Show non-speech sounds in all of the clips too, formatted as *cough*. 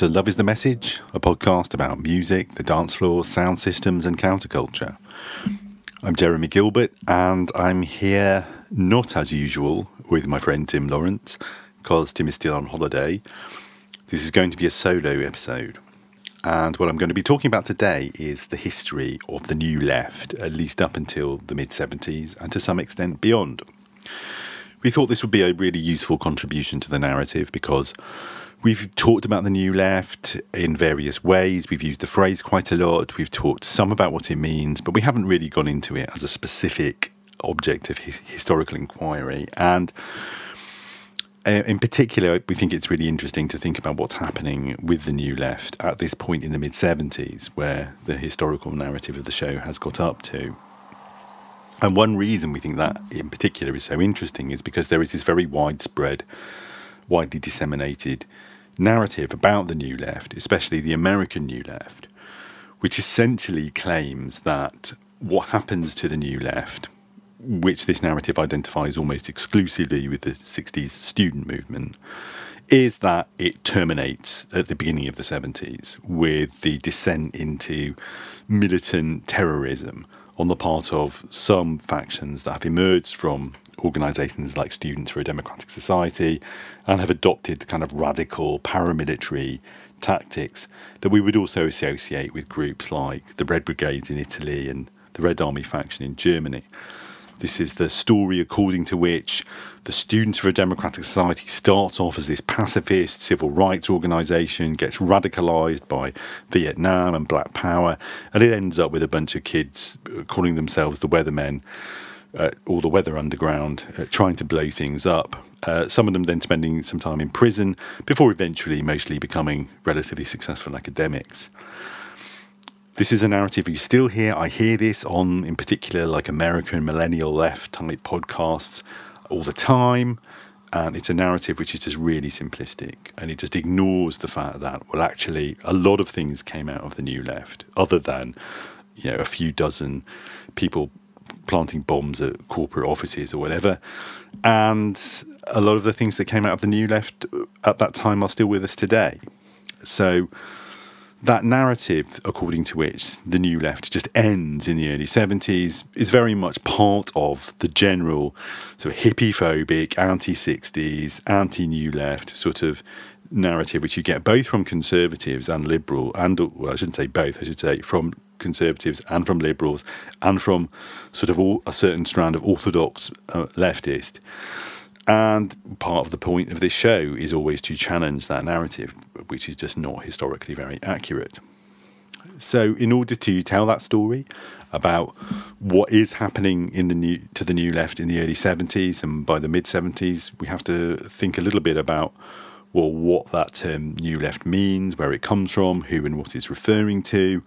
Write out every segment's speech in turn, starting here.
to Love is the Message, a podcast about music, the dance floor, sound systems, and counterculture. I'm Jeremy Gilbert, and I'm here not as usual with my friend Tim Lawrence, because Tim is still on holiday. This is going to be a solo episode. And what I'm going to be talking about today is the history of the New Left, at least up until the mid 70s, and to some extent beyond. We thought this would be a really useful contribution to the narrative because we've talked about the new left in various ways. We've used the phrase quite a lot. We've talked some about what it means, but we haven't really gone into it as a specific object of his historical inquiry. And uh, in particular, we think it's really interesting to think about what's happening with the new left at this point in the mid 70s, where the historical narrative of the show has got up to. And one reason we think that in particular is so interesting is because there is this very widespread, widely disseminated narrative about the New Left, especially the American New Left, which essentially claims that what happens to the New Left, which this narrative identifies almost exclusively with the 60s student movement, is that it terminates at the beginning of the 70s with the descent into militant terrorism on the part of some factions that have emerged from organisations like Students for a Democratic Society and have adopted kind of radical paramilitary tactics that we would also associate with groups like the Red Brigades in Italy and the Red Army faction in Germany. This is the story according to which the Students for a Democratic Society starts off as this pacifist civil rights organisation, gets radicalised by Vietnam and Black Power, and it ends up with a bunch of kids calling themselves the Weathermen. Uh, or the Weather Underground, uh, trying to blow things up. Uh, some of them then spending some time in prison before eventually mostly becoming relatively successful academics. This is a narrative you still hear. I hear this on, in particular, like American millennial left type podcasts all the time. And it's a narrative which is just really simplistic and it just ignores the fact that, well, actually, a lot of things came out of the new left, other than, you know, a few dozen people planting bombs at corporate offices or whatever. And a lot of the things that came out of the new left at that time are still with us today. So, that narrative, according to which the new left just ends in the early 70s, is very much part of the general sort of hippie phobic, anti 60s, anti new left sort of narrative, which you get both from conservatives and liberal, and well, I shouldn't say both, I should say from conservatives and from liberals, and from sort of all, a certain strand of orthodox uh, leftist. And part of the point of this show is always to challenge that narrative, which is just not historically very accurate. So, in order to tell that story about what is happening in the new to the new left in the early 70s and by the mid 70s, we have to think a little bit about well, what that term new left means, where it comes from, who and what it's referring to.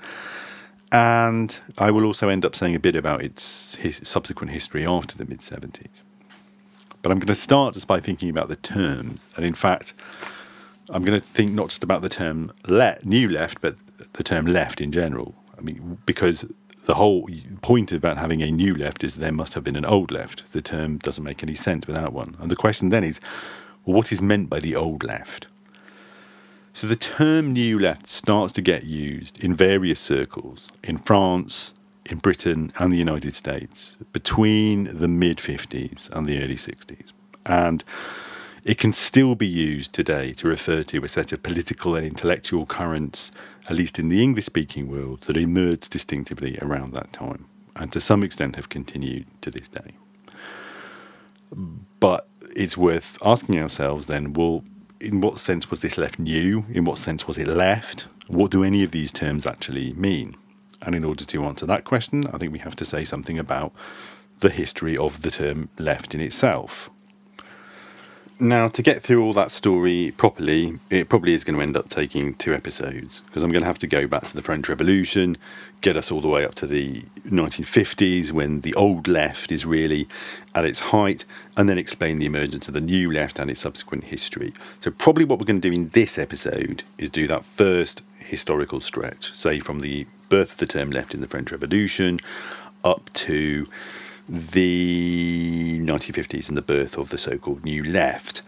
And I will also end up saying a bit about its his subsequent history after the mid 70s. But I'm going to start just by thinking about the terms. And in fact, I'm going to think not just about the term le- new left, but the term left in general. I mean, because the whole point about having a new left is there must have been an old left. The term doesn't make any sense without one. And the question then is, well, what is meant by the old left? So the term new left starts to get used in various circles in France, in Britain and the United States between the mid 50s and the early 60s. And it can still be used today to refer to a set of political and intellectual currents, at least in the English speaking world, that emerged distinctively around that time and to some extent have continued to this day. But it's worth asking ourselves then well, in what sense was this left new? In what sense was it left? What do any of these terms actually mean? And in order to answer that question, I think we have to say something about the history of the term left in itself. Now, to get through all that story properly, it probably is going to end up taking two episodes because I'm going to have to go back to the French Revolution, get us all the way up to the 1950s when the old left is really at its height, and then explain the emergence of the new left and its subsequent history. So, probably what we're going to do in this episode is do that first historical stretch, say from the birth of the term left in the French Revolution up to the 1950s and the birth of the so called New Left.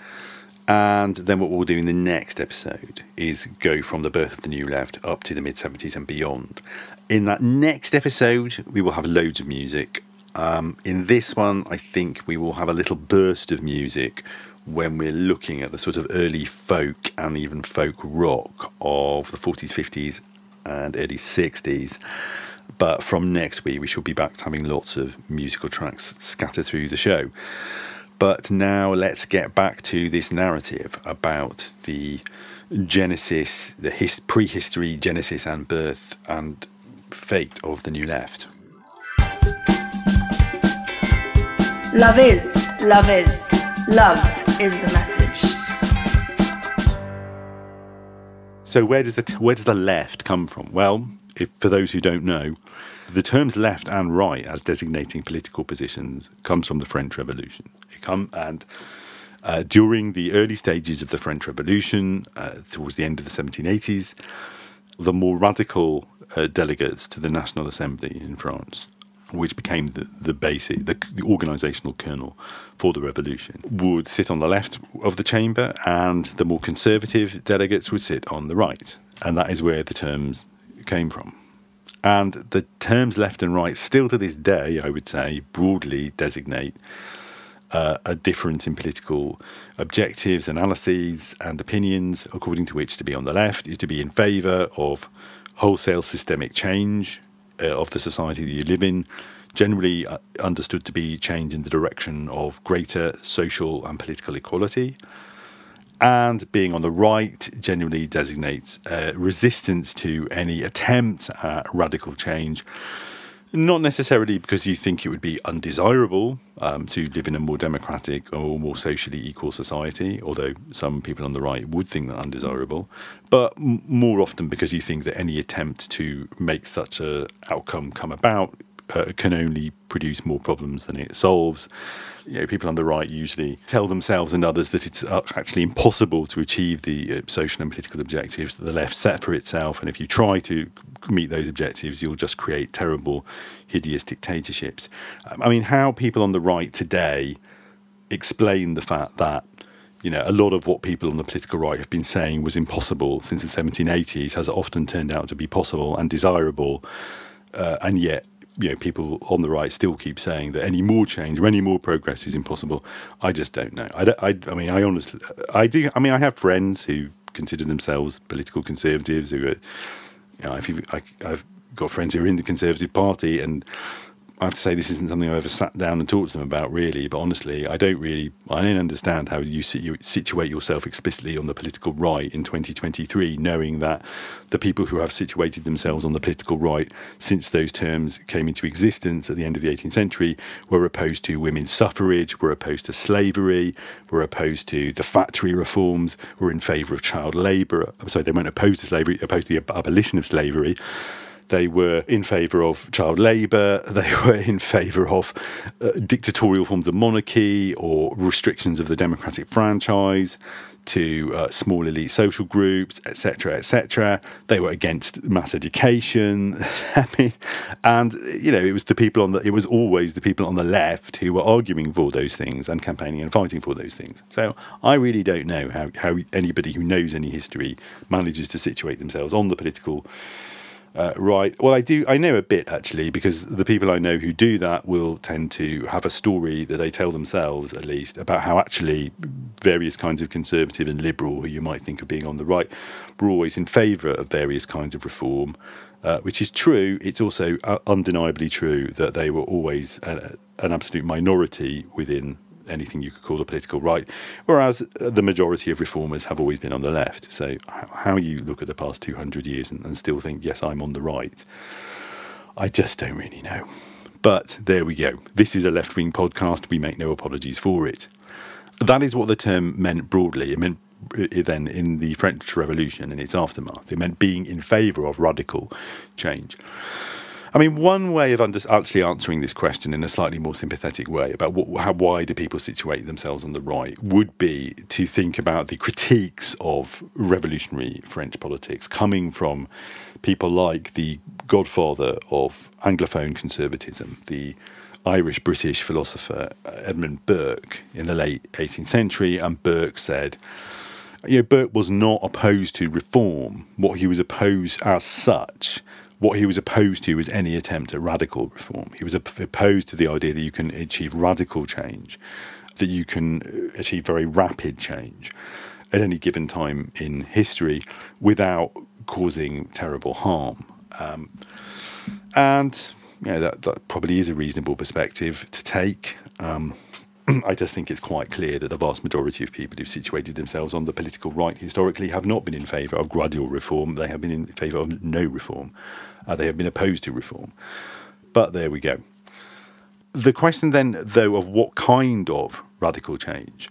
And then what we'll do in the next episode is go from the birth of the New Left up to the mid 70s and beyond. In that next episode, we will have loads of music. Um, in this one, I think we will have a little burst of music when we're looking at the sort of early folk and even folk rock of the 40s, 50s, and early 60s. But from next week, we shall be back to having lots of musical tracks scattered through the show. But now let's get back to this narrative about the genesis, the his, prehistory, genesis, and birth and fate of the New Left. Love is, love is, love is the message. So where does the where does the left come from? Well, if, for those who don't know, the terms left and right as designating political positions comes from the French Revolution. It come and uh, during the early stages of the French Revolution, uh, towards the end of the 1780s, the more radical uh, delegates to the National Assembly in France, which became the, the basic, the, the organisational kernel for the revolution, would sit on the left of the chamber, and the more conservative delegates would sit on the right. And that is where the terms came from. And the terms left and right, still to this day, I would say, broadly designate uh, a difference in political objectives, analyses, and opinions, according to which to be on the left is to be in favour of wholesale systemic change uh, of the society that you live in, generally uh, understood to be change in the direction of greater social and political equality and being on the right generally designates uh, resistance to any attempt at radical change. Not necessarily because you think it would be undesirable um, to live in a more democratic or more socially equal society, although some people on the right would think that undesirable, but m- more often because you think that any attempt to make such a outcome come about uh, can only produce more problems than it solves. You know, people on the right usually tell themselves and others that it's uh, actually impossible to achieve the uh, social and political objectives that the left set for itself, and if you try to meet those objectives, you'll just create terrible, hideous dictatorships. Um, I mean, how people on the right today explain the fact that you know, a lot of what people on the political right have been saying was impossible since the 1780s has often turned out to be possible and desirable, uh, and yet you know people on the right still keep saying that any more change or any more progress is impossible. I just don't know. I, I, I mean, I honestly, I do. I mean, I have friends who consider themselves political conservatives who are, you know, I've, I, I've got friends who are in the Conservative Party and I have to say this isn't something I've ever sat down and talked to them about really, but honestly, I don't really, I don't understand how you, you situate yourself explicitly on the political right in 2023, knowing that the people who have situated themselves on the political right since those terms came into existence at the end of the 18th century were opposed to women's suffrage, were opposed to slavery, were opposed to the factory reforms, were in favour of child labour. I'm sorry, they weren't opposed to slavery, opposed to the abolition of slavery. They were in favour of child labour. They *laughs* were in favour of uh, dictatorial forms of monarchy or restrictions of the democratic franchise to uh, small elite social groups, etc., etc. They were against mass education. *laughs* I mean, and you know, it was the people on the. It was always the people on the left who were arguing for those things and campaigning and fighting for those things. So I really don't know how how anybody who knows any history manages to situate themselves on the political uh, right. Well, I do. I know a bit actually, because the people I know who do that will tend to have a story that they tell themselves, at least, about how actually various kinds of conservative and liberal, who you might think of being on the right, were always in favour of various kinds of reform. Uh, which is true. It's also uh, undeniably true that they were always an absolute minority within anything you could call the political right, whereas uh, the majority of reformers have always been on the left. So, how you look at the past 200 years and, and still think, yes, I'm on the right, I just don't really know. But there we go. This is a left wing podcast. We make no apologies for it. That is what the term meant broadly. It meant then in the French Revolution and its aftermath. It meant being in favour of radical change. I mean, one way of under, actually answering this question in a slightly more sympathetic way about what, how why do people situate themselves on the right would be to think about the critiques of revolutionary French politics coming from people like the godfather of Anglophone conservatism, the Irish British philosopher uh, Edmund Burke in the late 18th century, and Burke said, you know, Burke was not opposed to reform. What he was opposed as such, what he was opposed to was any attempt at radical reform. He was opposed to the idea that you can achieve radical change, that you can uh, achieve very rapid change at any given time in history without causing terrible harm. Um, and know, that, that probably is a reasonable perspective to take. Um, *clears throat* I just think it's quite clear that the vast majority of people who've situated themselves on the political right historically have not been in favour of gradual reform. They have been in favour of no reform. Uh, they have been opposed to reform. But there we go. The question then, though, of what kind of radical change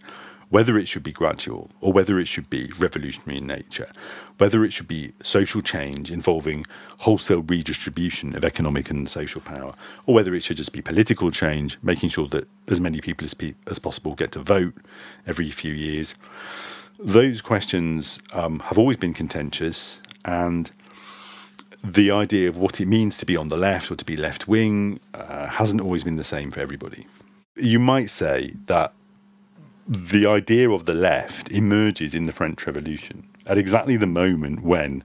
whether it should be gradual or whether it should be revolutionary in nature, whether it should be social change involving wholesale redistribution of economic and social power, or whether it should just be political change, making sure that as many people as, pe- as possible get to vote every few years. Those questions um, have always been contentious, and the idea of what it means to be on the left or to be left wing uh, hasn't always been the same for everybody. You might say that the idea of the left emerges in the French Revolution at exactly the moment when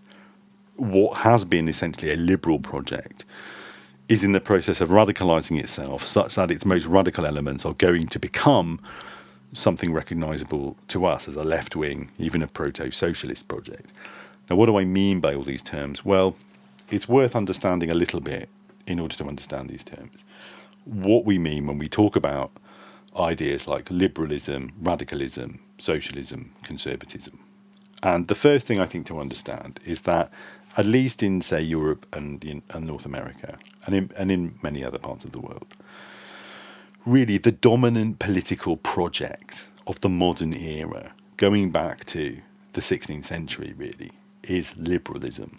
what has been essentially a liberal project is in the process of radicalizing itself such that its most radical elements are going to become something recognizable to us as a left wing, even a proto socialist project. Now, what do I mean by all these terms? Well, it's worth understanding a little bit in order to understand these terms. What we mean when we talk about ideas like liberalism, radicalism, socialism, conservatism. And the first thing I think to understand is that, at least in, say, Europe and, in, and North America, and in, and in many other parts of the world, really the dominant political project of the modern era, going back to the 16th century, really, is liberalism.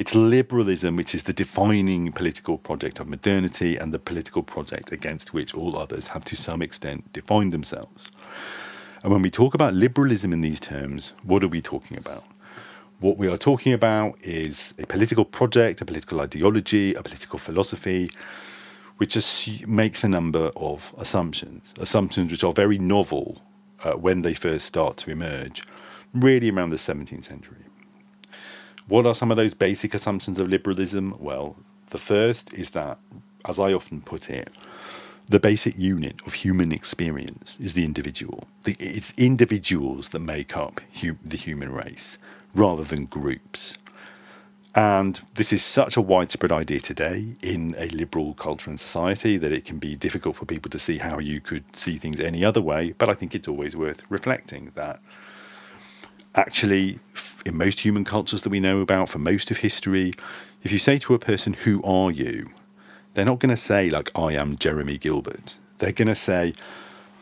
It's liberalism which is the defining political project of modernity and the political project against which all others have to some extent defined themselves. And when we talk about liberalism in these terms, what are we talking about? What we are talking about is a political project, a political ideology, a political philosophy, which makes a number of assumptions, assumptions which are very novel uh, when they first start to emerge, really around the 17th century. What are some of those basic assumptions of liberalism? Well, the first is that, as I often put it, the basic unit of human experience is the individual. The, it's individuals that make up hu- the human race rather than groups. And this is such a widespread idea today in a liberal culture and society that it can be difficult for people to see how you could see things any other way. But I think it's always worth reflecting that actually, in most human cultures that we know about for most of history, if you say to a person, Who are you? they're not going to say, like, I am Jeremy Gilbert. They're going to say,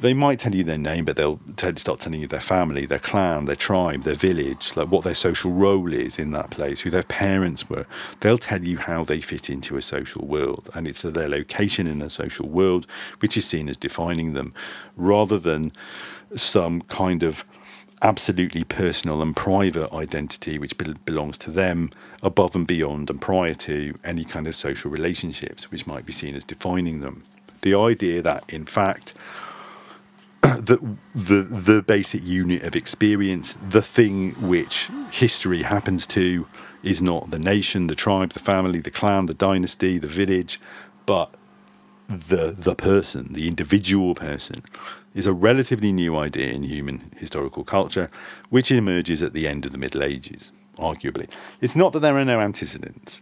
they might tell you their name, but they'll start telling you their family, their clan, their tribe, their village, like what their social role is in that place, who their parents were. They'll tell you how they fit into a social world, and it's their location in a social world which is seen as defining them, rather than some kind of absolutely personal and private identity which be- belongs to them above and beyond and prior to any kind of social relationships which might be seen as defining them. The idea that, in fact, *clears throat* the, the the basic unit of experience, the thing which history happens to, is not the nation, the tribe, the family, the clan, the dynasty, the village, but the the person, the individual person, is a relatively new idea in human historical culture, which emerges at the end of the Middle Ages, arguably. It's not that there are no antecedents,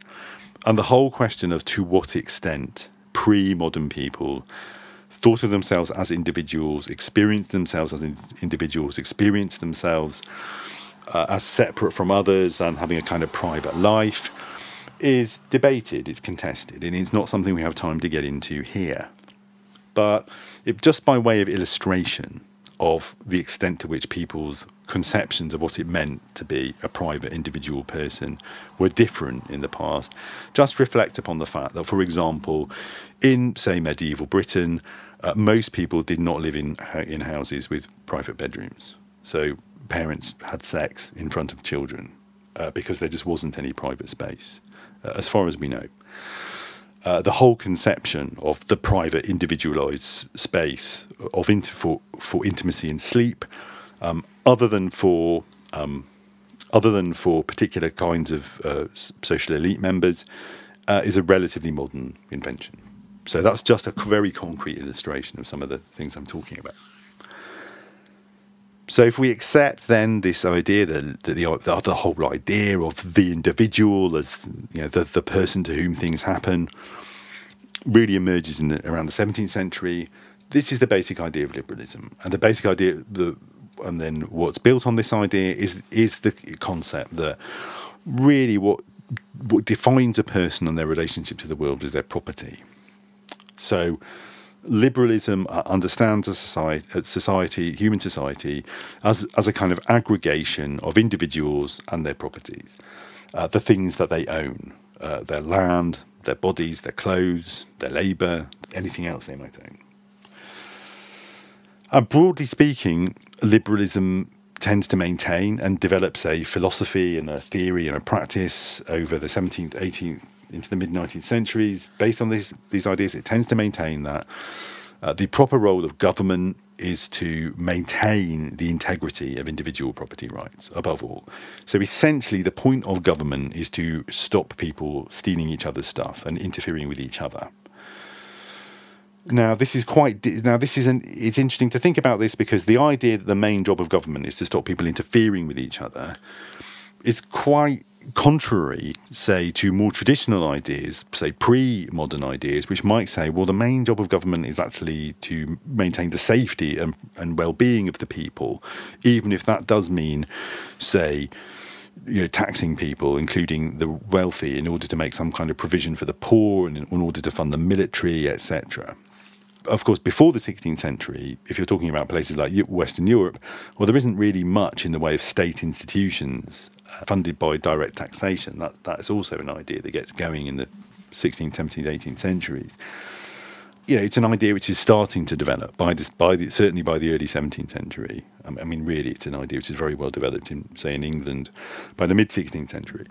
and the whole question of to what extent pre modern people thought of themselves as individuals, experienced themselves as in- individuals, experienced themselves uh, as separate from others and having a kind of private life is debated, it's contested, and it's not something we have time to get into here. But it, just by way of illustration of the extent to which people's conceptions of what it meant to be a private individual person were different in the past, just reflect upon the fact that, for example, in, say, medieval Britain, uh, most people did not live in, in houses with private bedrooms. So parents had sex in front of children uh, because there just wasn't any private space, uh, as far as we know. Uh, the whole conception of the private individualized space of for, for intimacy and sleep, um, other than for um, other than for particular kinds of uh, social elite members, uh, is a relatively modern invention. So that's just a very concrete illustration of some of the things I'm talking about. So if we accept then this idea that, the, the, the whole idea of the individual as you know the, the person to whom things happen really emerges in the, around the 17th century, this is the basic idea of liberalism, and the basic idea the and then what's built on this idea is is the concept that really what what defines a person and their relationship to the world is their property. So liberalism uh, understands a society, a society, human society, as as a kind of aggregation of individuals and their properties, uh, the things that they own, uh, their land, their bodies, their clothes, their labour, anything else they might own. And broadly speaking, liberalism tends to maintain and develops a philosophy and a theory and a practice over the 17th, 18th, into the mid 19th centuries. Based on these, these ideas, it tends to maintain that uh, the proper role of government is to maintain the integrity of individual property rights above all. So essentially, the point of government is to stop people stealing each other's stuff and interfering with each other. Now, this is quite. Now, this is an. It's interesting to think about this because the idea that the main job of government is to stop people interfering with each other is quite contrary, say, to more traditional ideas, say pre modern ideas, which might say, well, the main job of government is actually to maintain the safety and, and well being of the people, even if that does mean, say, you know, taxing people, including the wealthy, in order to make some kind of provision for the poor and in, order to fund the military, etc of course, before the 16th century, if you're talking about places like Western Europe, well, there isn't really much in the way of state institutions funded by direct taxation. That that is also an idea that gets going in the 16th, 17th, 18th centuries. You know, it's an idea which is starting to develop by this, by the, certainly by the early 17th century. I mean, really, it's an idea which is very well developed in, say, in England by the mid 16th century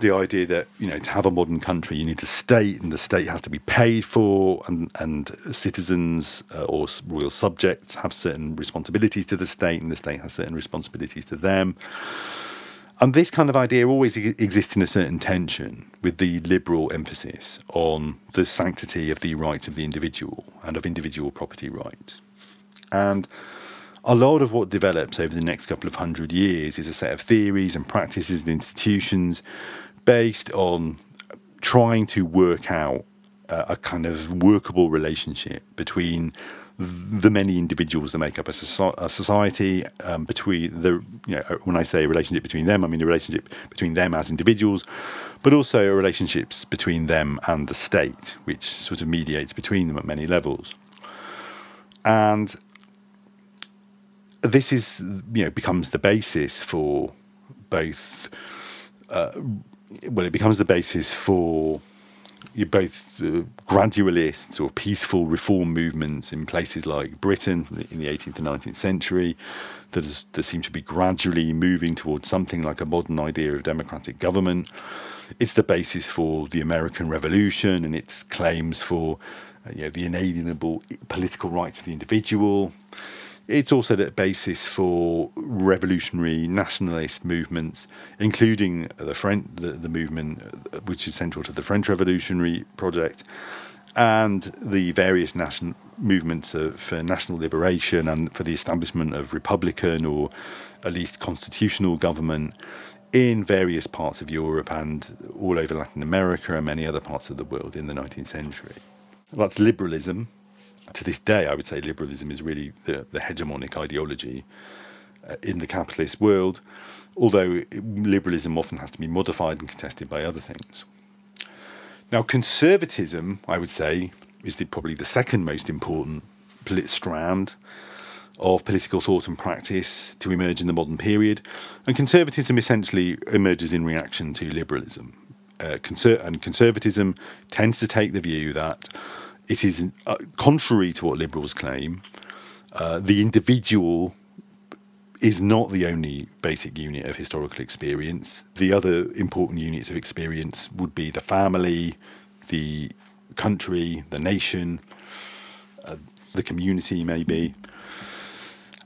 the idea that you know to have a modern country you need a state and the state has to be paid for and and citizens uh, or royal subjects have certain responsibilities to the state and the state has certain responsibilities to them and this kind of idea always exists in a certain tension with the liberal emphasis on the sanctity of the rights of the individual and of individual property rights. And a lot of what develops over the next couple of hundred years is a set of theories and practices and institutions based on trying to work out uh, a kind of workable relationship between the many individuals that make up a, so- a society um, between the you know when I say relationship between them I mean a relationship between them as individuals but also relationships between them and the state which sort of mediates between them at many levels. And this is you know becomes the basis for both uh, well, it becomes the basis for both uh, gradualist or peaceful reform movements in places like Britain in the 18th and 19th century that, is, that seem to be gradually moving towards something like a modern idea of democratic government. It's the basis for the American Revolution and its claims for uh, you know, the inalienable political rights of the individual. It's also the basis for revolutionary nationalist movements, including the French, the, the movement which is central to the French Revolutionary Project, and the various national movements for national liberation and for the establishment of republican or at least constitutional government in various parts of Europe and all over Latin America and many other parts of the world in the 19th century. That's liberalism, to this day, I would say liberalism is really the, the hegemonic ideology uh, in the capitalist world, although liberalism often has to be modified and contested by other things. Now, conservatism, I would say, is the, probably the second most important polit- strand of political thought and practice to emerge in the modern period. And conservatism essentially emerges in reaction to liberalism. Uh, conser- and conservatism tends to take the view that it is uh, contrary to what liberals claim. Uh, the individual is not the only basic unit of historical experience. The other important units of experience would be the family, the country, the nation, uh, the community, maybe.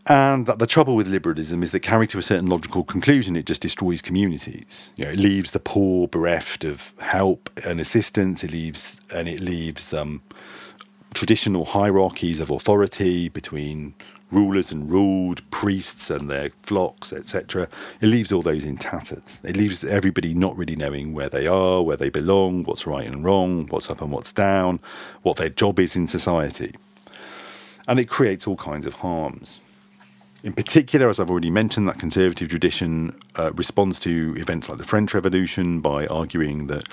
And that the trouble with liberalism is that carried to a certain logical conclusion, it just destroys communities. You know, it leaves the poor bereft of help and assistance. It leaves and it leaves um, traditional hierarchies of authority between rulers and ruled, priests and their flocks, etc. It leaves all those in tatters. It leaves everybody not really knowing where they are, where they belong, what's right and wrong, what's up and what's down, what their job is in society. And it creates all kinds of harms. In particular, as I've already mentioned, that conservative tradition uh, responds to events like the French Revolution by arguing that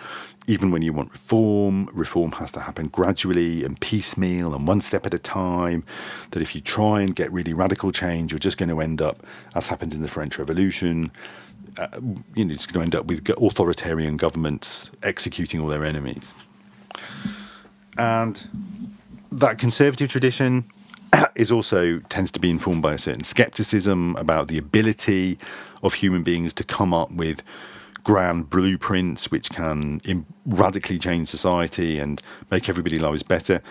even when you want reform, reform has to happen gradually and piecemeal and one step at a time. That if you try and get really radical change, you're just going to end up, as happens in the French Revolution, uh, you know, it's going to end up with authoritarian governments executing all their enemies. And that conservative tradition *clears throat* is also tends to be informed by a certain skepticism about the ability of human beings to come up with grand blueprints which can Im- radically change society and make everybody lives better.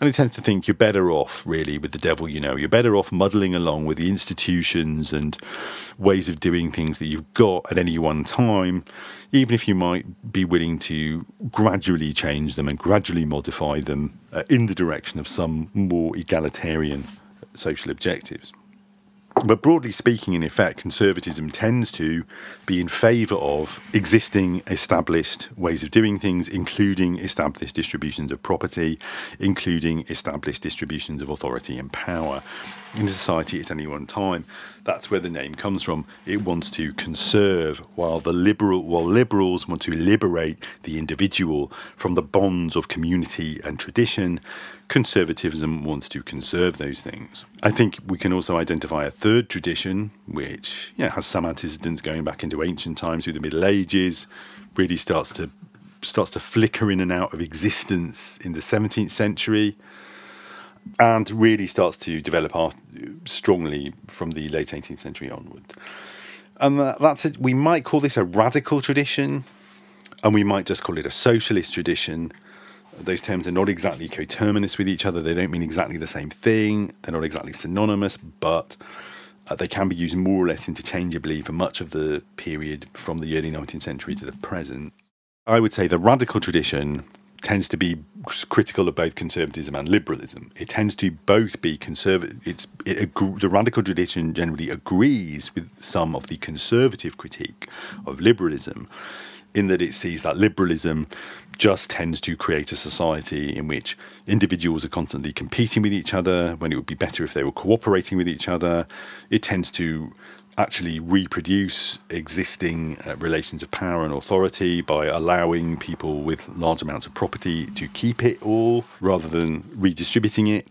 And it tends to think you're better off, really, with the devil you know. You're better off muddling along with the institutions and ways of doing things that you've got at any one time, even if you might be willing to gradually change them and gradually modify them uh, in the direction of some more egalitarian social objectives. But broadly speaking, in effect, conservatism tends to be in favour of existing established ways of doing things, including established distributions of property, including established distributions of authority and power in society at any one time. That's where the name comes from. It wants to conserve, while the liberal, while liberals want to liberate the individual from the bonds of community and tradition. Conservatism wants to conserve those things. I think we can also identify a third tradition, which you know, has some antecedents going back into ancient times through the Middle Ages, really starts to starts to flicker in and out of existence in the 17th century and really starts to develop strongly from the late 18th century onward. And that's it. We might call this a radical tradition, and we might just call it a socialist tradition. Those terms are not exactly coterminous with each other. They don't mean exactly the same thing. They're not exactly synonymous, but uh, they can be used more or less interchangeably for much of the period from the early 19th century to the present. I would say the radical tradition tends to be critical of both conservatism and liberalism. It tends to both be conservative. It's it, the radical tradition generally agrees with some of the conservative critique of liberalism, in that it sees that liberalism just tends to create a society in which individuals are constantly competing with each other when it would be better if they were cooperating with each other. It tends to actually reproduce existing uh, relations of power and authority by allowing people with large amounts of property to keep it all rather than redistributing it.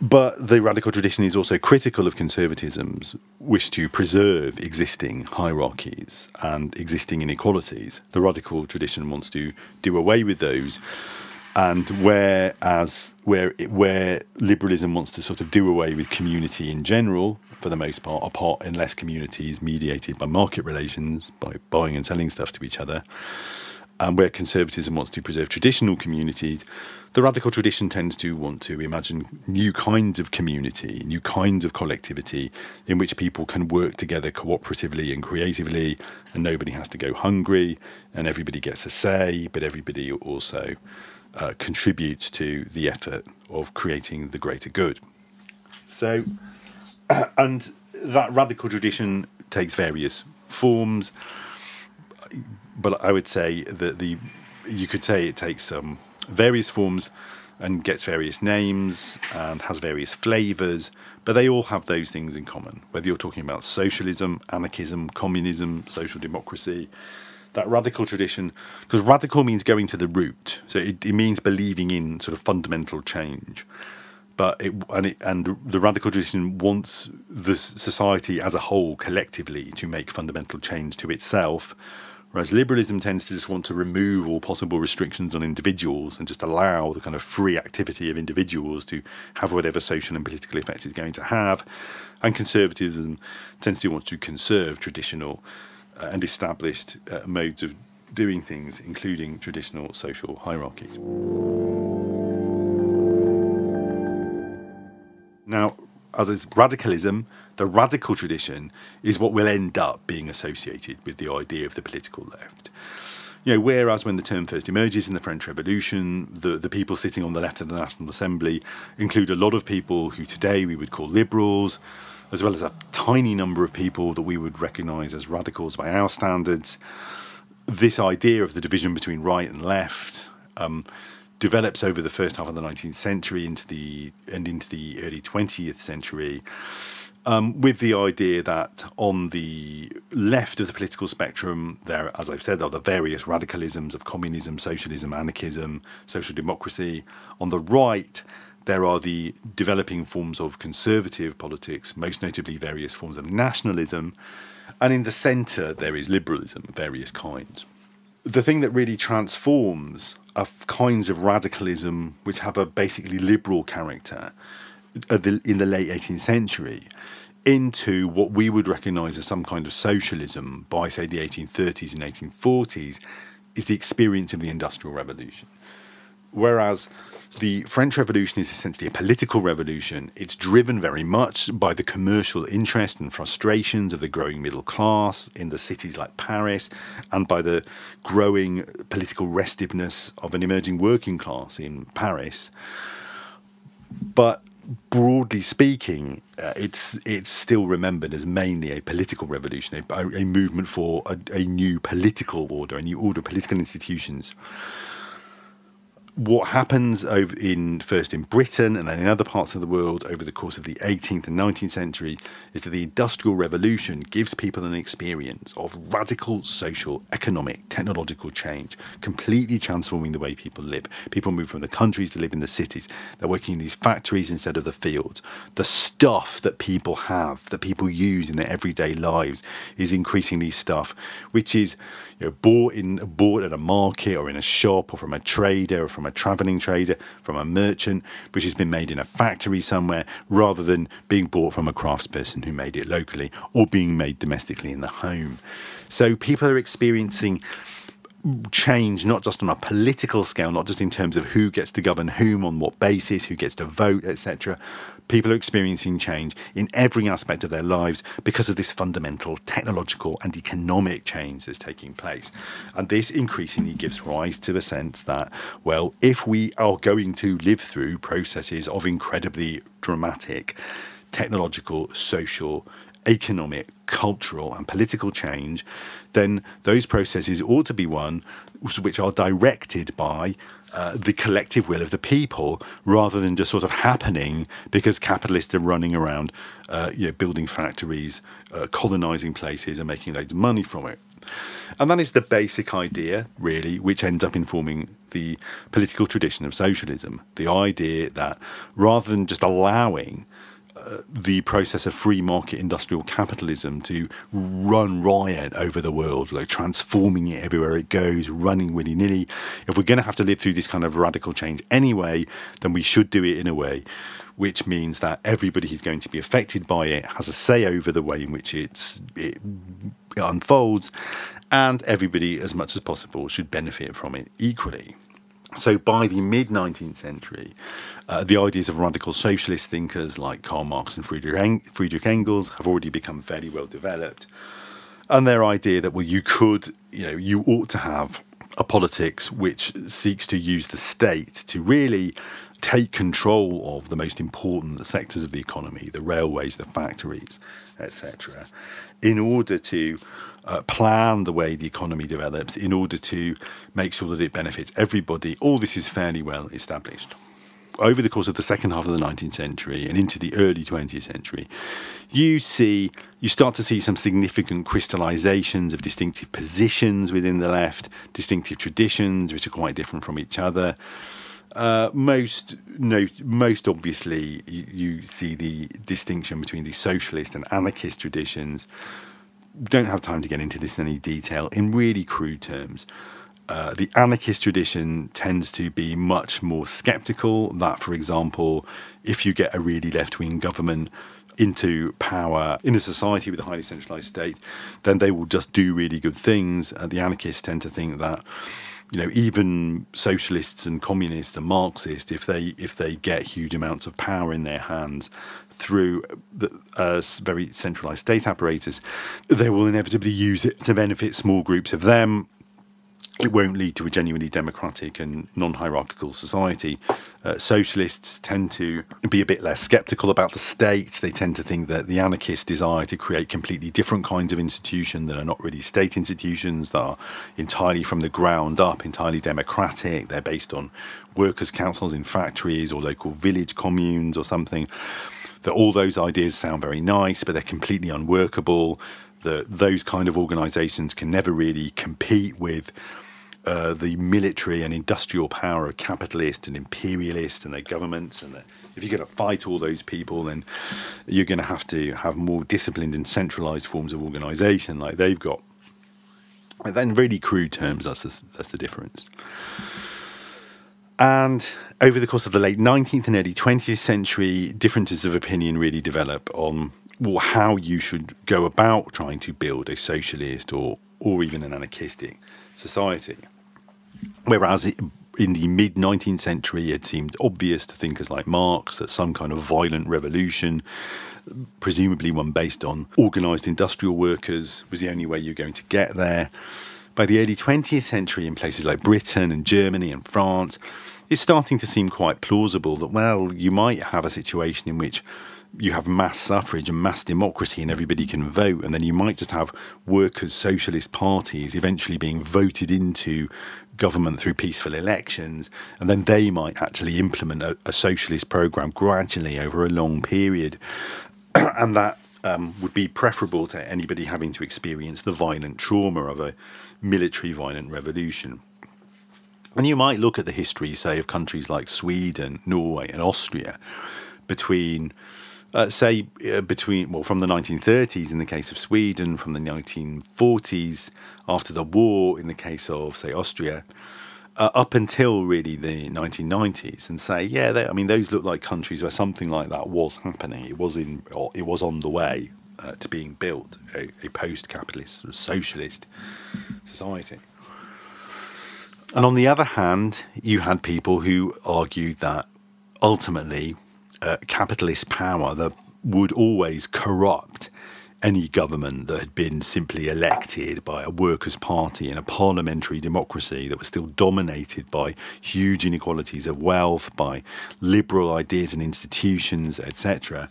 But the radical tradition is also critical of conservatism's wish to preserve existing hierarchies and existing inequalities. The radical tradition wants to do away with those. And whereas where where liberalism wants to sort of do away with community in general, for the most part, apart unless communities mediated by market relations, by buying and selling stuff to each other. And where conservatism wants to preserve traditional communities, the radical tradition tends to want to imagine new kinds of community, new kinds of collectivity in which people can work together cooperatively and creatively, and nobody has to go hungry, and everybody gets a say, but everybody also uh, contributes to the effort of creating the greater good. So, *clears throat* and that radical tradition takes various forms, but I would say that the you could say it takes um, various forms and gets various names and has various flavors, but they all have those things in common. Whether you're talking about socialism, anarchism, communism, social democracy, that radical tradition, because radical means going to the root, so it, it means believing in sort of fundamental change but it and it and the radical tradition wants the society as a whole collectively to make fundamental change to itself whereas liberalism tends to just want to remove all possible restrictions on individuals and just allow the kind of free activity of individuals to have whatever social and political effect it's going to have and conservatism tends to want to conserve traditional uh, and established uh, modes of doing things, including traditional social hierarchies. Now, as is radicalism, the radical tradition is what will end up being associated with the idea of the political left. You know, whereas when the term first emerges in the French Revolution, the, the people sitting on the left of the National Assembly include a lot of people who today we would call liberals, as well as a tiny number of people that we would recognise as radicals by our standards. This idea of the division between right and left um, develops over the first half of the 19th century into the and into the early 20th century um, with the idea that on the left of the political spectrum, there, as I've said, are the various radicalisms of communism, socialism, anarchism, social democracy. On the right, there are the developing forms of conservative politics, most notably various forms of nationalism. And in the centre, there is liberalism of various kinds. The thing that really transforms are kinds of radicalism which have a basically liberal character in the late 18th century into what we would recognize as some kind of socialism by, say, the 1830s and 1840s is the experience of the Industrial Revolution. Whereas the French Revolution is essentially a political revolution, it's driven very much by the commercial interest and frustrations of the growing middle class in the cities like Paris and by the growing political restiveness of an emerging working class in Paris. But broadly speaking, uh, it's it's still remembered as mainly a political revolution, a, a movement for a, a, new political order, a new order of political institutions what happens over in first in Britain and then in other parts of the world over the course of the 18th and 19th century is that the Industrial Revolution gives people an experience of radical social, economic, technological change, completely transforming the way people live. People move from the countries to live in the cities. They're working in these factories instead of the fields. The stuff that people have, that people use in their everyday lives, is increasingly stuff which is you know, bought in bought at a market or in a shop or from a trader or from a travelling trader, from a merchant, which has been made in a factory somewhere, rather than being bought from a craftsperson who made it locally or being made domestically in the home. So people are experiencing change not just on a political scale, not just in terms of who gets to govern whom on what basis, who gets to vote, etc, people are experiencing change in every aspect of their lives because of this fundamental technological and economic change that's taking place. And this increasingly gives rise to the sense that, well, if we are going to live through processes of incredibly dramatic technological, social, economic, cultural, and political change, then those processes ought to be one which are directed by uh, the collective will of the people rather than just sort of happening because capitalists are running around, uh, you know, building factories, uh, colonizing places, and making loads of money from it. And that is the basic idea, really, which ends up informing the political tradition of socialism. The idea that rather than just allowing the process of free market industrial capitalism to run riot over the world, like transforming it everywhere it goes, running willy nilly. If we're going to have to live through this kind of radical change anyway, then we should do it in a way which means that everybody who's going to be affected by it has a say over the way in which it's, it, it unfolds, and everybody, as much as possible, should benefit from it equally. So by the mid 19th century, uh, the ideas of radical socialist thinkers like Karl Marx and Friedrich Engels have already become fairly well developed. And their idea that, well, you could, you know, you ought to have a politics which seeks to use the state to really take control of the most important sectors of the economy, the railways, the factories, etc., in order to uh, plan the way the economy develops in order to make sure that it benefits everybody. All this is fairly well established. Over the course of the second half of the 19th century and into the early 20th century, you see, you start to see some significant crystallizations of distinctive positions within the left, distinctive traditions which are quite different from each other. Uh, most no, most obviously, you, you, see the distinction between the socialist and anarchist traditions, don't have time to get into this in any detail. In really crude terms, uh, the anarchist tradition tends to be much more skeptical that, for example, if you get a really left wing government, into power in a society with a highly centralized state, then they will just do really good things. Uh, the anarchists tend to think that you know even socialists and communists and Marxists, if they if they get huge amounts of power in their hands through the uh, very centralized state apparatus, they will inevitably use it to benefit small groups of them it won't lead to a genuinely democratic and non hierarchical society. Uh, socialists tend to be a bit less sceptical about the state. They tend to think that the anarchist desire to create completely different kinds of institutions that are not really state institutions, that are entirely from the ground up, entirely democratic. They're based on workers' councils in factories or local village communes or something. That all those ideas sound very nice, but they're completely unworkable. That those kind of organizations can never really compete with uh, the military and industrial power of capitalists and imperialists and their governments. And if you're going to fight all those people, then you're going to have to have more disciplined and centralized forms of organization like they've got. And then, really crude terms, that's the, that's the difference. And over the course of the late 19th and early 20th century, differences of opinion really develop on well, how you should go about trying to build a socialist or, or even an anarchistic society. Whereas in the mid 19th century, it seemed obvious to thinkers like Marx that some kind of violent revolution, presumably one based on organised industrial workers, was the only way you're going to get there. By the early 20th century, in places like Britain and Germany and France, it's starting to seem quite plausible that, well, you might have a situation in which you have mass suffrage and mass democracy and everybody can vote, and then you might just have workers' socialist parties eventually being voted into government through peaceful elections, and then they might actually implement a, a socialist program gradually over a long period, *clears throat* and that um, would be preferable to anybody having to experience the violent trauma of a military violent revolution. And you might look at the history, say, of countries like Sweden, Norway, and Austria between uh, say uh, between well from the 1930s in the case of Sweden, from the 1940s after the war in the case of say Austria, uh, up until really the 1990s, and say yeah, they, I mean those look like countries where something like that was happening. It was in it was on the way uh, to being built, a, a post-capitalist sort of socialist society. And on the other hand, you had people who argued that ultimately uh, capitalist power that would always corrupt any government that had been simply elected by a workers' party in a parliamentary democracy that was still dominated by huge inequalities of wealth, by liberal ideas and institutions, etc.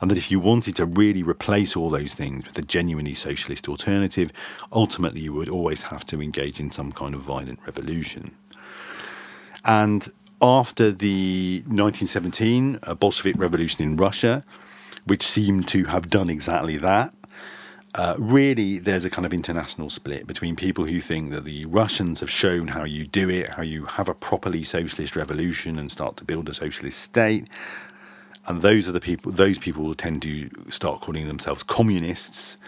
And that if you wanted to really replace all those things with a genuinely socialist alternative, ultimately you would always have to engage in some kind of violent revolution. And after the 1917 uh, Bolshevik Revolution in Russia, which seemed to have done exactly that, uh, really there's a kind of international split between people who think that the Russians have shown how you do it, how you have a properly socialist revolution and start to build a socialist state. And those are the people, those people will tend to start calling themselves communists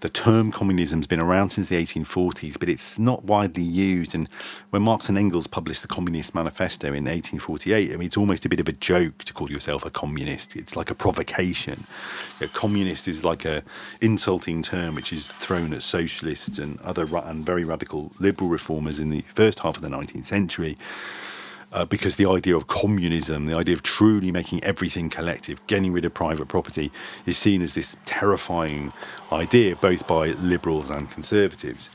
the term communism's been around since the 1840s, but it's not widely used. And when Marx and Engels published the Communist Manifesto in 1848, I mean, it's almost a bit of a joke to call yourself a communist. It's like a provocation. A communist is like a insulting term which is thrown at socialists and other and very radical liberal reformers in the first half of the 19th century uh, because the idea of communism, the idea of truly making everything collective, getting rid of private property, is seen as this terrifying idea, both by liberals and conservatives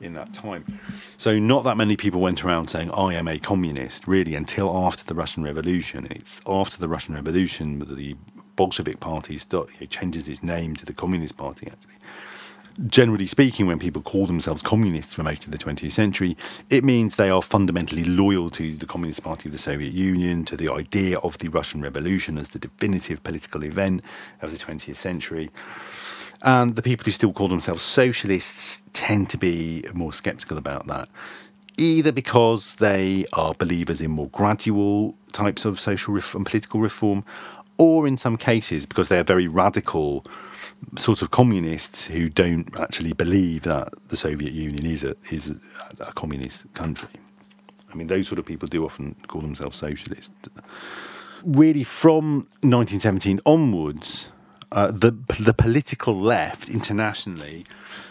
in that time. So, not that many people went around saying, I am a communist, really, until after the Russian Revolution. It's after the Russian Revolution that the Bolshevik Party changes its name to the Communist Party, actually generally speaking, when people call themselves communists for most of the 20th century, it means they are fundamentally loyal to the Communist Party of the Soviet Union, to the idea of the Russian Revolution as the definitive political event of the 20th century. And the people who still call themselves socialists tend to be more skeptical about that, either because they are believers in more gradual types of social and political reform, or in some cases because they're very radical sort of communists who don't actually believe that the Soviet Union is a is a, communist country. I mean, those sort of people do often call themselves socialists. Really, from 1917 onwards, uh, the the political left internationally,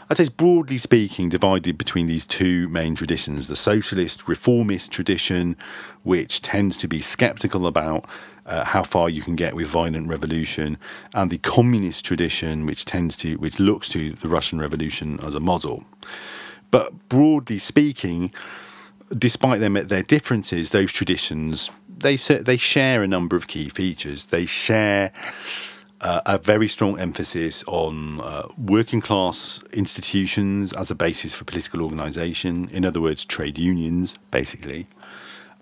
I'd say, is broadly speaking divided between these two main traditions: the socialist reformist tradition, which tends to be sceptical about uh, how far you can get with violent revolution, and the communist tradition, which tends to which looks to the Russian Revolution as a model. But broadly speaking, despite them their differences, those traditions they they share a number of key features. They share uh, a very strong emphasis on uh, working class institutions as a basis for political organisation. In other words, trade unions, basically.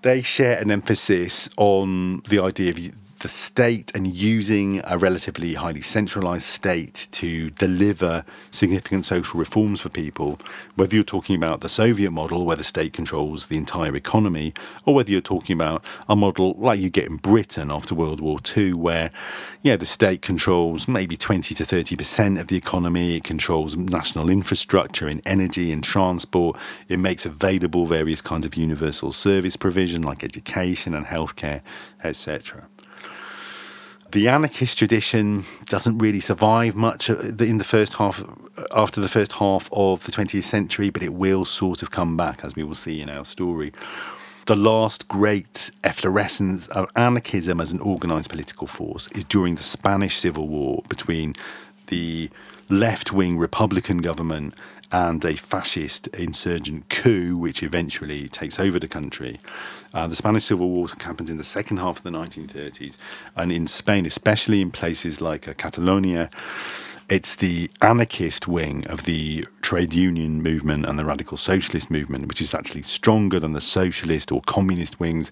They share an emphasis on the idea of the state and using a relatively highly centralized state to deliver significant social reforms for people, whether you're talking about the Soviet model where the state controls the entire economy, or whether you're talking about a model like you get in Britain after World War II, where yeah, the state controls maybe 20 to 30% of the economy, it controls national infrastructure in energy and transport, it makes available various kinds of universal service provision like education and healthcare, etc the anarchist tradition doesn't really survive much uh, in the first half uh, after the first half of the 20th century, but it will sort of come back as we will see in our story. The last great efflorescence of anarchism as an organized political force is during the Spanish Civil War between the left wing Republican government and a fascist insurgent coup, which eventually takes over the country. Uh, the Spanish Civil War happens in the second half of the 1930s, and in Spain, especially in places like uh, Catalonia, it's the anarchist wing of the trade union movement and the radical socialist movement, which is actually stronger than the socialist or communist wings.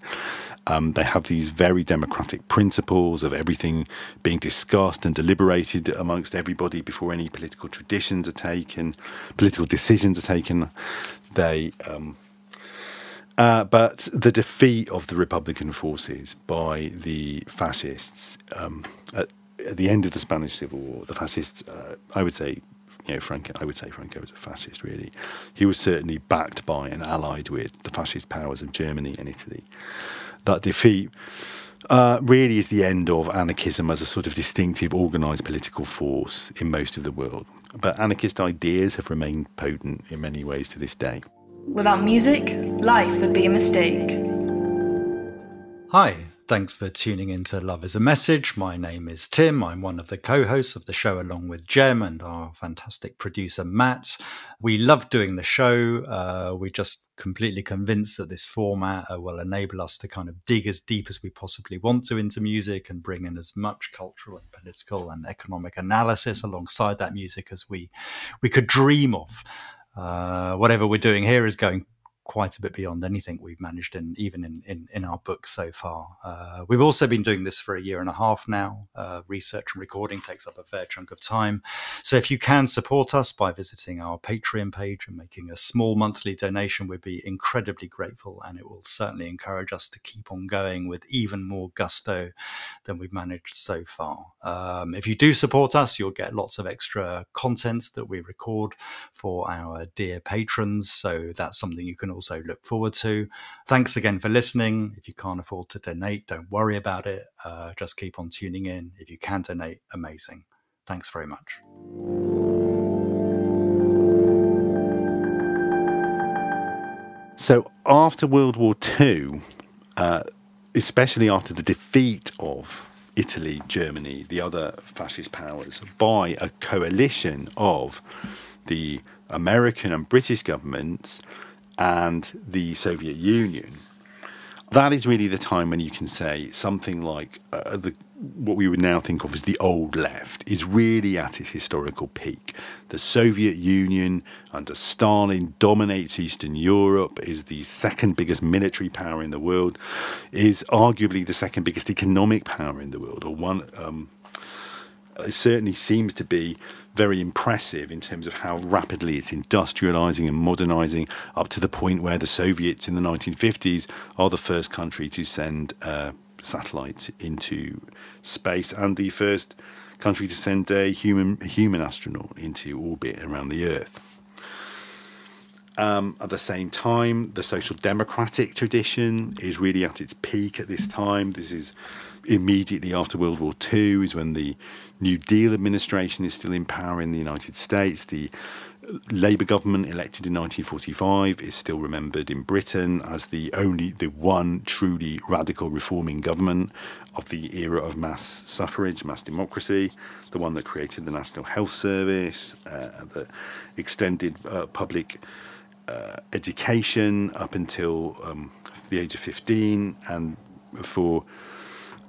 Um, they have these very democratic principles of everything being discussed and deliberated amongst everybody before any political traditions are taken, political decisions are taken. They um, uh, but the defeat of the Republican forces by the fascists um, at, at, the end of the Spanish Civil War, the fascists, uh, I would say, you know, Franco, I would say Franco was a fascist, really. He was certainly backed by and allied with the fascist powers of Germany and Italy. That defeat uh, really is the end of anarchism as a sort of distinctive organised political force in most of the world. But anarchist ideas have remained potent in many ways to this day. Without music, life would be a mistake. Hi, thanks for tuning in to Love is a Message. My name is Tim. I'm one of the co hosts of the show, along with Jem and our fantastic producer, Matt. We love doing the show. Uh, we're just completely convinced that this format uh, will enable us to kind of dig as deep as we possibly want to into music and bring in as much cultural and political and economic analysis alongside that music as we, we could dream of. Uh, whatever we're doing here is going quite a bit beyond anything we've managed in even in in, in our books so far. Uh, we've also been doing this for a year and a half now. Uh, research and recording takes up a fair chunk of time. So if you can support us by visiting our Patreon page and making a small monthly donation, we'd be incredibly grateful, and it will certainly encourage us to keep on going with even more gusto than we've managed so far. Um, if you do support us, you'll get lots of extra content that we record for our dear patrons. So that's something you can also look forward to. Thanks again for listening. If you can't afford to donate, don't worry about it. Uh, just keep on tuning in. If you can donate, amazing. Thanks very much. So after World War II, uh, especially after the defeat of Italy, Germany, the other fascist powers, by a coalition of the American and British governments, and the Soviet Union, that is really the time when you can say something like uh, the, what we would now think of as the old left is really at its historical peak. The Soviet Union under Stalin dominates Eastern Europe, is the second biggest military power in the world, is arguably the second biggest economic power in the world, or one. Um, it certainly seems to be very impressive in terms of how rapidly it's industrializing and modernizing up to the point where the Soviets in the 1950s are the first country to send uh, satellites into space and the first country to send a human human astronaut into orbit around the Earth. Um, at the same time, the social democratic tradition is really at its peak at this time. This is immediately after World War II, is when the New Deal administration is still in power in the United States. The Labour government elected in 1945 is still remembered in Britain as the only, the one truly radical reforming government of the era of mass suffrage, mass democracy, the one that created the National Health Service, uh, that extended uh, public uh, education up until um, the age of 15 and for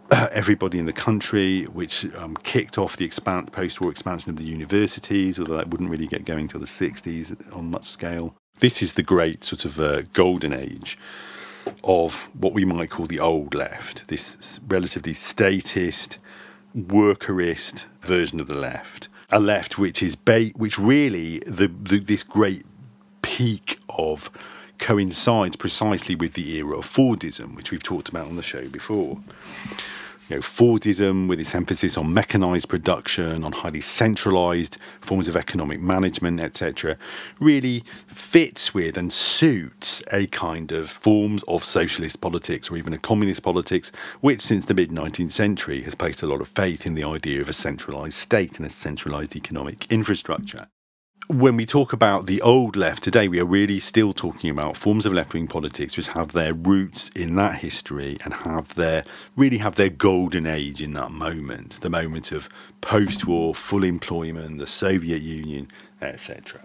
*clears throat* everybody in the country, which um, kicked off the post-war expansion of the universities, although that wouldn't really get going till the 60s on much scale. This is the great sort of uh, golden age of what we might call the old left, this relatively statist, workerist version of the left. A left which is ba- which really the, the this great peak of coincides precisely with the era of Fordism, which we've talked about on the show before you know, Fordism with its emphasis on mechanized production, on highly centralized forms of economic management, etc., really fits with and suits a kind of forms of socialist politics or even a communist politics, which since the mid 19th century has placed a lot of faith in the idea of a centralized state and a centralized economic infrastructure when we talk about the old left today, we are really still talking about forms of left wing politics which have their roots in that history and have their really have their golden age in that moment, the moment of post war full employment, the Soviet Union, etc.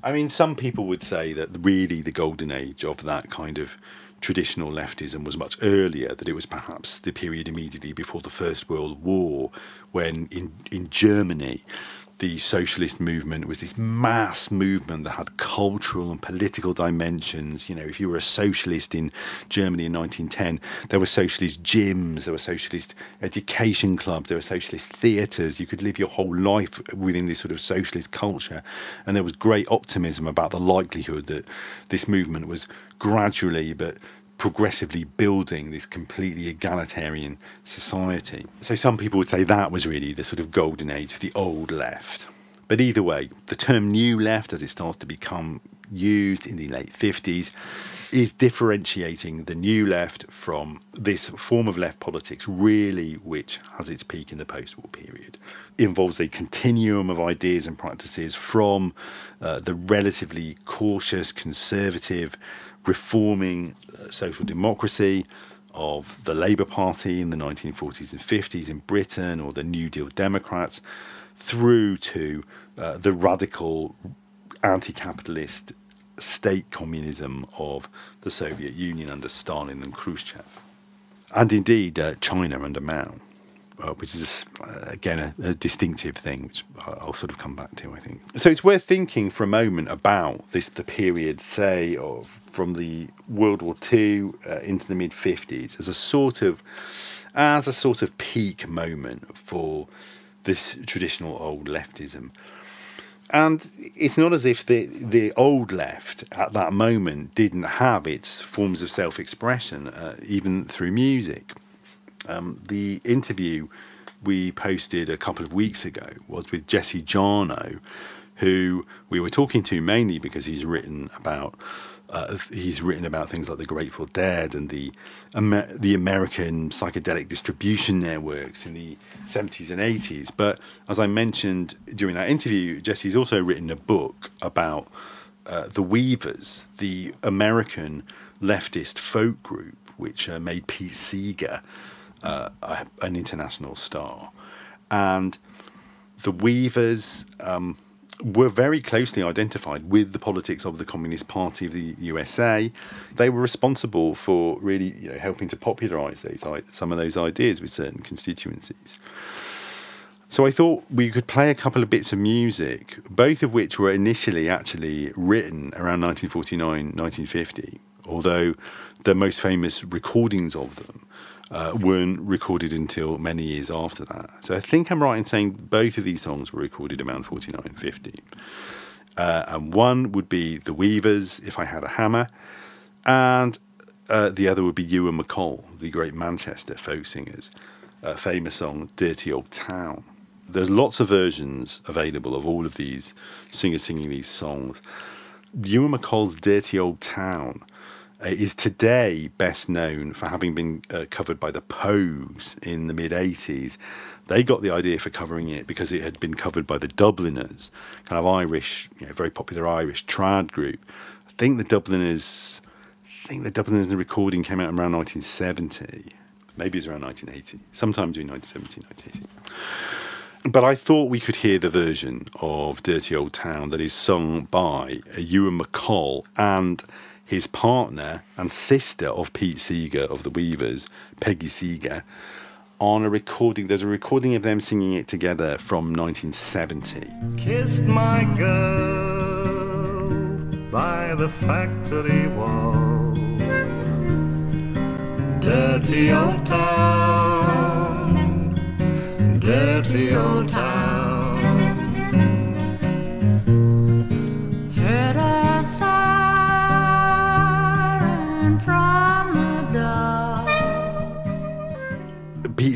I mean, some people would say that really the golden age of that kind of traditional leftism was much earlier, that it was perhaps the period immediately before the First World War, when in, in Germany the socialist movement was this mass movement that had cultural and political dimensions. You know, if you were a socialist in Germany in 1910, there were socialist gyms, there were socialist education clubs, there were socialist theatres. You could live your whole life within this sort of socialist culture. And there was great optimism about the likelihood that this movement was gradually but progressively building this completely egalitarian society. So some people would say that was really the sort of golden age of the old left. But either way, the term new left, as it starts to become used in the late 50s, is differentiating the new left from this form of left politics, really, which has its peak in the post war period. It involves a continuum of ideas and practices from uh, the relatively cautious, conservative, reforming uh, social democracy of the Labour Party in the 1940s and 50s in Britain or the New Deal Democrats through to uh, the radical anti capitalist state communism of the Soviet Union under Stalin and Khrushchev. And indeed, uh, China under Mao uh, which is uh, again a, a, distinctive thing, which I'll sort of come back to. I think so. It's worth thinking for a moment about this the period, say, of from the World War II uh, into the mid fifties as a sort of as a sort of peak moment for this traditional old leftism. And it's not as if the the old left at that moment didn't have its forms of self expression, uh, even through music. Um, the interview we posted a couple of weeks ago was with Jesse Jarnow, who we were talking to mainly because he's written about uh, he's written about things like the Grateful Dead and the Amer- the American psychedelic distribution networks in the 70s and 80s. But as I mentioned during that interview, Jesse's also written a book about uh, the Weavers, the American leftist folk group, which uh, made Pete Seeger uh, an international star. And the Weavers um, were very closely identified with the politics of the Communist Party of the USA. They were responsible for really you know, helping to popularize those, some of those ideas with certain constituencies. So I thought we could play a couple of bits of music, both of which were initially actually written around 1949, 1950, although the most famous recordings of them uh, weren't recorded until many years after that. So I think I'm right in saying both of these songs were recorded around 49, 50. Uh, and one would be The Weavers, If I Had a Hammer, and uh, the other would be Ewan MacColl, the great Manchester folk singers, famous song Dirty Old Town. There's lots of versions available of all of these singers singing these songs. Ewan MacColl's Dirty Old Town uh, is today best known for having been uh, covered by the Pogues in the mid 80s. They got the idea for covering it because it had been covered by the Dubliners, kind of Irish, you know, very popular Irish trad group. I think the Dubliners, I think the Dubliners recording came out around 1970. Maybe it was around 1980, sometime between 1970 and 1980. But I thought we could hear the version of Dirty Old Town that is sung by Ewan MacColl and his partner and sister of Pete Seeger of the Weavers, Peggy Seeger, on a recording. There's a recording of them singing it together from 1970. Kissed my girl by the factory wall. Dirty old town, dirty old town.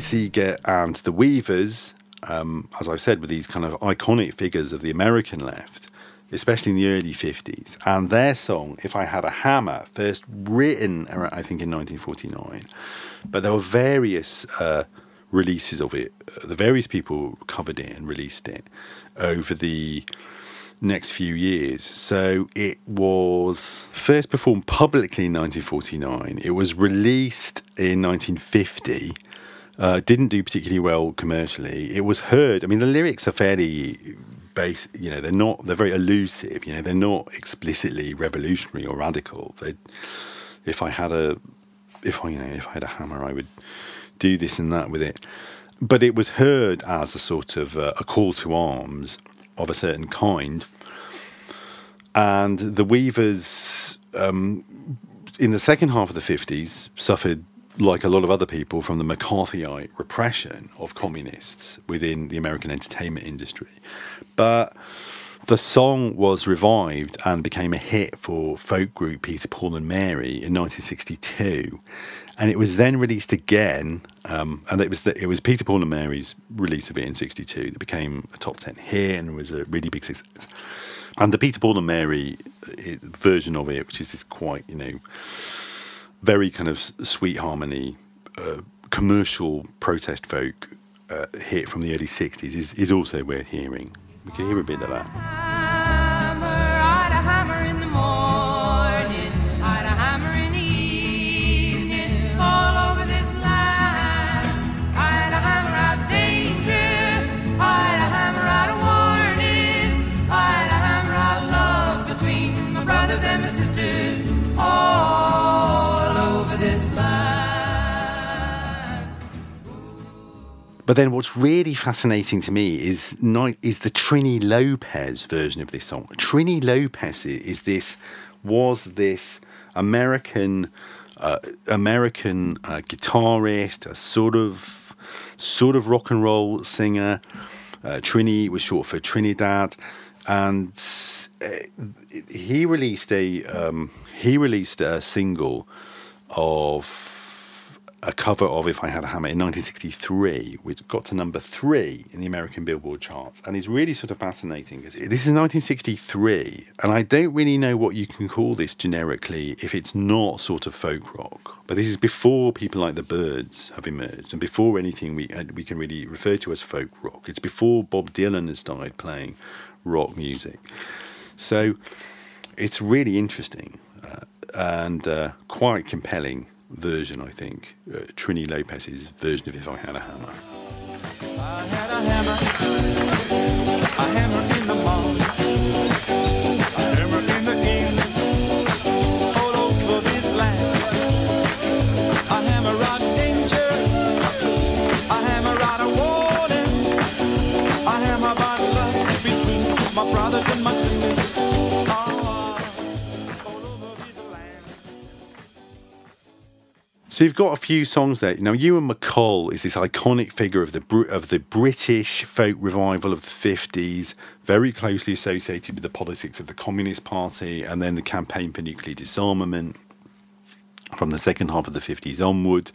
Seeger and the Weavers, um, as I've said, were these kind of iconic figures of the American left, especially in the early 50s. And their song, If I Had a Hammer, first written, I think, in 1949. But there were various uh, releases of it. Uh, The various people covered it and released it over the next few years. So it was first performed publicly in 1949. It was released in 1950. Uh, didn't do particularly well commercially. It was heard. I mean, the lyrics are fairly base. You know, they're not. They're very elusive. You know, they're not explicitly revolutionary or radical. They, if I had a, if I you know, if I had a hammer, I would do this and that with it. But it was heard as a sort of uh, a call to arms of a certain kind. And the Weavers, um, in the second half of the 50s, suffered, like a lot of other people, from the McCarthyite repression of communists within the American entertainment industry. But the song was revived and became a hit for folk group Peter, Paul, and Mary in 1962. And it was then released again, um, and it was the, it was Peter, Paul, and Mary's release of it in '62 that became a top ten hit and was a really big success. And the Peter, Paul, and Mary uh, version of it, which is this quite you know very kind of sweet harmony, uh, commercial protest folk uh, hit from the early '60s, is is also worth hearing. We can hear a bit of that. But then, what's really fascinating to me is is the Trini Lopez version of this song. Trini Lopez is this was this American uh, American uh, guitarist, a sort of sort of rock and roll singer. Uh, Trini was short for Trinidad, and uh, he released a um, he released a single of a cover of If I Had a Hammer in 1963, which got to number three in the American Billboard charts. And it's really sort of fascinating because this is 1963, and I don't really know what you can call this generically if it's not sort of folk rock. But this is before people like the Byrds have emerged, and before anything we uh, we can really refer to as folk rock. It's before Bob Dylan has started playing rock music. So it's really interesting uh, and uh, quite compelling version, I think. Uh, Trini Lopez's version of If I Had a Hammer. So you've got a few songs there. Now, Ewan MacColl is this iconic figure of the of the British folk revival of the fifties, very closely associated with the politics of the Communist Party and then the campaign for nuclear disarmament. from the second half of the 50s onwards.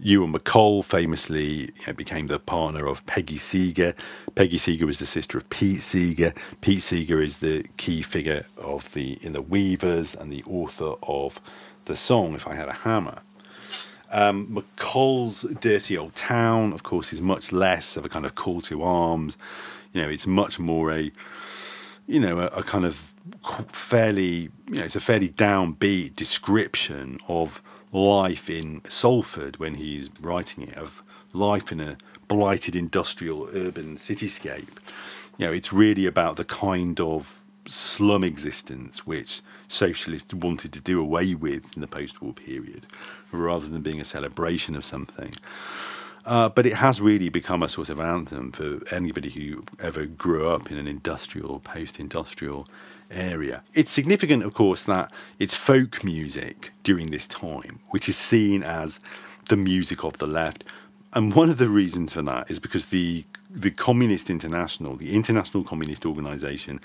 Ewan MacColl famously you know, became the partner of Peggy Seeger. Peggy Seeger was the sister of Pete Seeger. Pete Seeger is the key figure of the in the Weavers and the author of the song "If I Had a Hammer." Um, MacColl's Dirty Old Town, of course, is much less of a kind of call to arms. You know, it's much more a, you know, a, a kind of fairly, you know, it's a fairly downbeat description of life in Salford when he's writing it, of life in a blighted industrial urban cityscape. You know, it's really about the kind of slum existence which socialists wanted to do away with in the post-war period, rather than being a celebration of something. Uh, but it has really become a sort of anthem for anybody who ever grew up in an industrial or post-industrial area. It's significant, of course, that it's folk music during this time, which is seen as the music of the left. And one of the reasons for that is because the the Communist International, the International Communist Organization,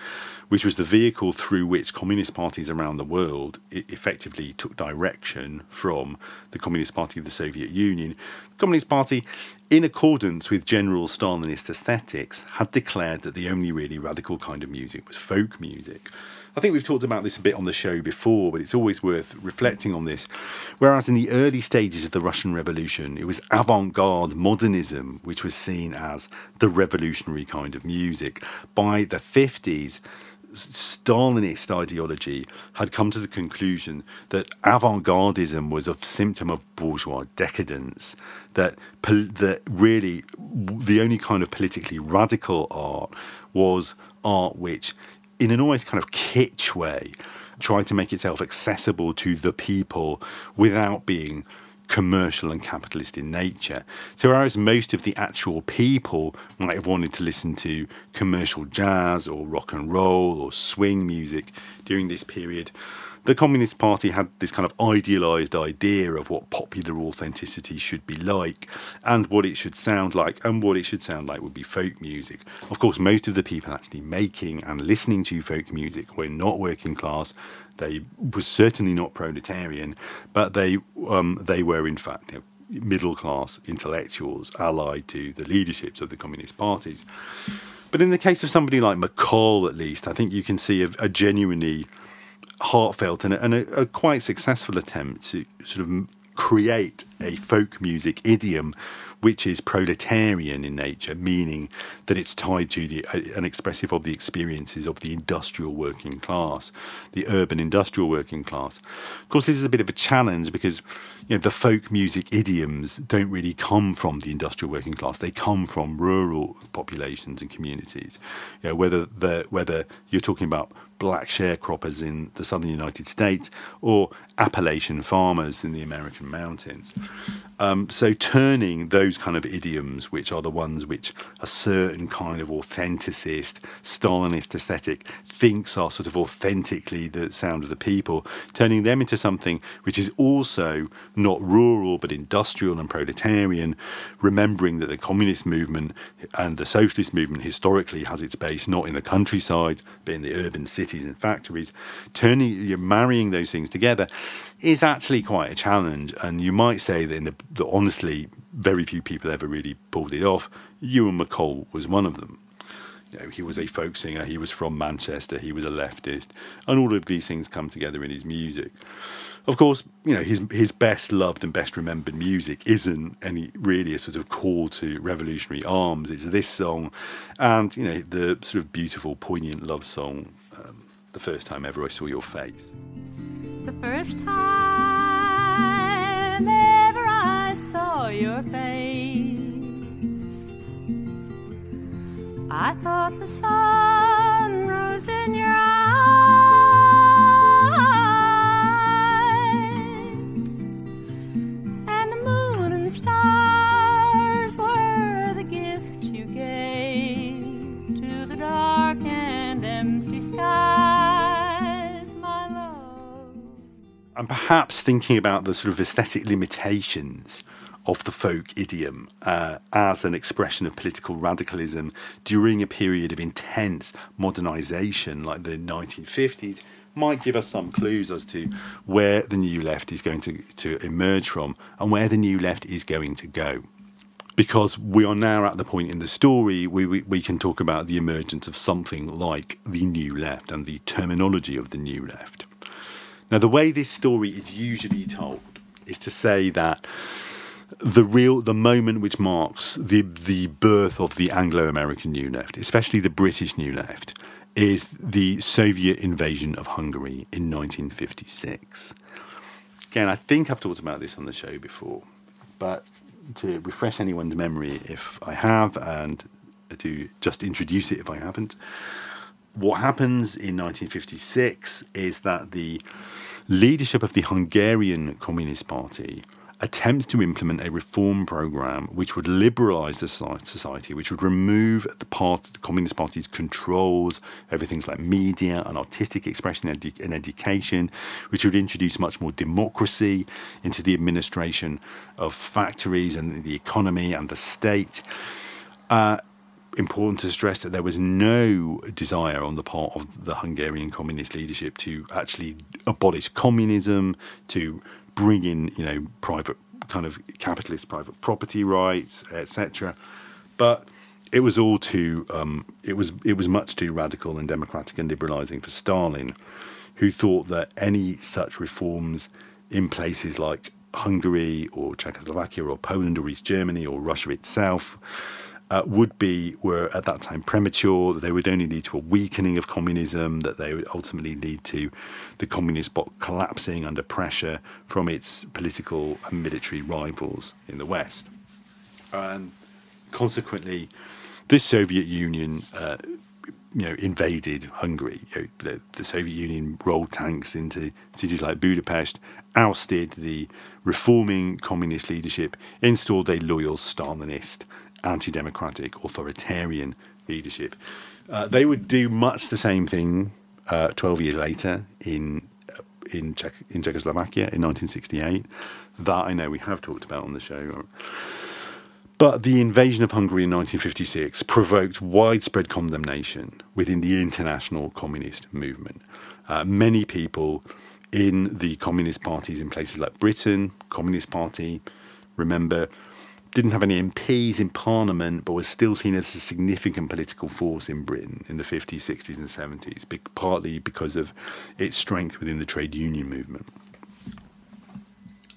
which was the vehicle through which communist parties around the world effectively took direction from the Communist Party of the Soviet Union, the Communist Party, in accordance with general Stalinist aesthetics, had declared that the only really radical kind of music was folk music. I think we've talked about this a bit on the show before, but it's always worth reflecting on this. Whereas in the early stages of the Russian Revolution, it was avant garde modernism which was seen as the revolutionary kind of music. By the 50s, Stalinist ideology had come to the conclusion that avant-gardism was a symptom of bourgeois decadence. That pol- that really the only kind of politically radical art was art which, in an almost kind of kitsch way, tried to make itself accessible to the people without being commercial and capitalist in nature. So, whereas most of the actual people might have wanted to listen to commercial jazz or rock and roll or swing music during this period, the Communist Party had this kind of idealized idea of what popular authenticity should be like and what it should sound like, and what it should sound like would be folk music. Of course, most of the people actually making and listening to folk music were not working class. They were certainly not proletarian, but they um, they were in fact you know, middle class intellectuals allied to the leaderships of the communist parties. But in the case of somebody like MacColl, at least, I think you can see a, a genuinely heartfelt and, a, and a, a quite successful attempt to sort of create a folk music idiom which is proletarian in nature, meaning that it's tied to the, uh, an expressive of the experiences of the industrial working class, the urban industrial working class. Of course, this is a bit of a challenge because you know the folk music idioms don't really come from the industrial working class; they come from rural populations and communities. You know, whether the, whether you're talking about black sharecroppers in the southern United States or Appalachian farmers in the American mountains. Um, so turning those kind of idioms, which are the ones which a certain kind of authenticist, Stalinist aesthetic thinks are sort of authentically the sound of the people, turning them into something which is also not rural but industrial and proletarian, remembering that the communist movement and the socialist movement historically has its base not in the countryside but in the urban cities and factories, turning you're marrying those things together is actually quite a challenge. And you might say that, in the, that honestly, very few people ever really pulled it off. Ewan MacColl was one of them. You know, he was a folk singer. He was from Manchester. He was a leftist, and all of these things come together in his music. Of course, you know his his best loved and best remembered music isn't any really a sort of call to revolutionary arms. It's this song, and you know the sort of beautiful, poignant love song, um, "The First Time Ever I Saw Your Face." The first time ever I saw your face, I thought the sun rose in your eyes, and perhaps thinking about the sort of aesthetic limitations of the folk idiom uh, as an expression of political radicalism during a period of intense modernization like the 1950s might give us some clues as to where the new left is going to, to emerge from and where the new left is going to go. Because we are now at the point in the story where we, we can talk about the emergence of something like the new left and the terminology of the new left. Now, the way this story is usually told is to say that the real the moment which marks the the birth of the Anglo-American New Left, especially the British New Left, is the Soviet invasion of Hungary in 1956. Again, I think I've talked about this on the show before, but to refresh anyone's memory if I have, and to just introduce it if I haven't, what happens in 1956 is that the leadership of the Hungarian Communist Party attempts to implement a reform program which would liberalize the society, which would remove the, part, the Communist Party's controls over things like media and artistic expression and, and education, which would introduce much more democracy into the administration of factories and the economy and the state. Uh, important to stress that there was no desire on the part of the Hungarian communist leadership to actually abolish communism, to bring in, you know, private kind of capitalist private property rights, etc. But it was all too, um, it was it was much too radical and democratic and liberalising for Stalin, who thought that any such reforms in places like Hungary or Czechoslovakia or Poland or East Germany or Russia itself uh, would be were at that time premature. They would only lead to a weakening of communism. That they would ultimately lead to the communist bloc collapsing under pressure from its political and military rivals in the West. And consequently, the Soviet Union. Uh, you know, invaded Hungary. You know, the, the Soviet Union rolled tanks into cities like Budapest, ousted the reforming communist leadership, installed a loyal Stalinist anti democratic, authoritarian leadership. Uh, they would do much the same thing uh, 12 years later in, uh, in, Czech, in Czechoslovakia in 1968. That I know we have talked about on the show. But the invasion of Hungary in 1956 provoked widespread condemnation within the international communist movement. Uh, many people in the communist parties in places like Britain, Communist Party, remember, didn't have any MPs in Parliament, but was still seen as a significant political force in Britain in the 50s, 60s, and 70s, be- partly because of its strength within the trade union movement.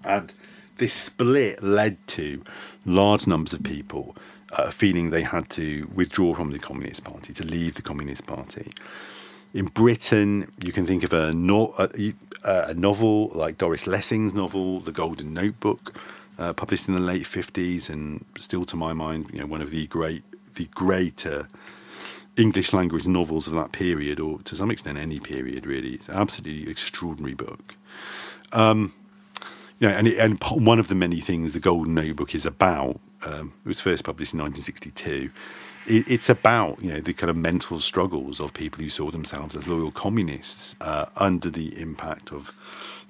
And this split led to large numbers of people uh, feeling they had to withdraw from the Communist Party, to leave the Communist Party. In Britain, you can think of a, no- a, a novel like Doris Lessing's novel, The Golden Notebook, uh, published in the late 50s, and still to my mind, you know, one of the great, the greater English language novels of that period, or to some extent any period, really. It's an absolutely extraordinary book. Um, you know, and, it, and one of the many things the Golden Notebook is about, um, it was first published in 1962. It, it's about you know the kind of mental struggles of people who saw themselves as loyal communists uh, under the impact of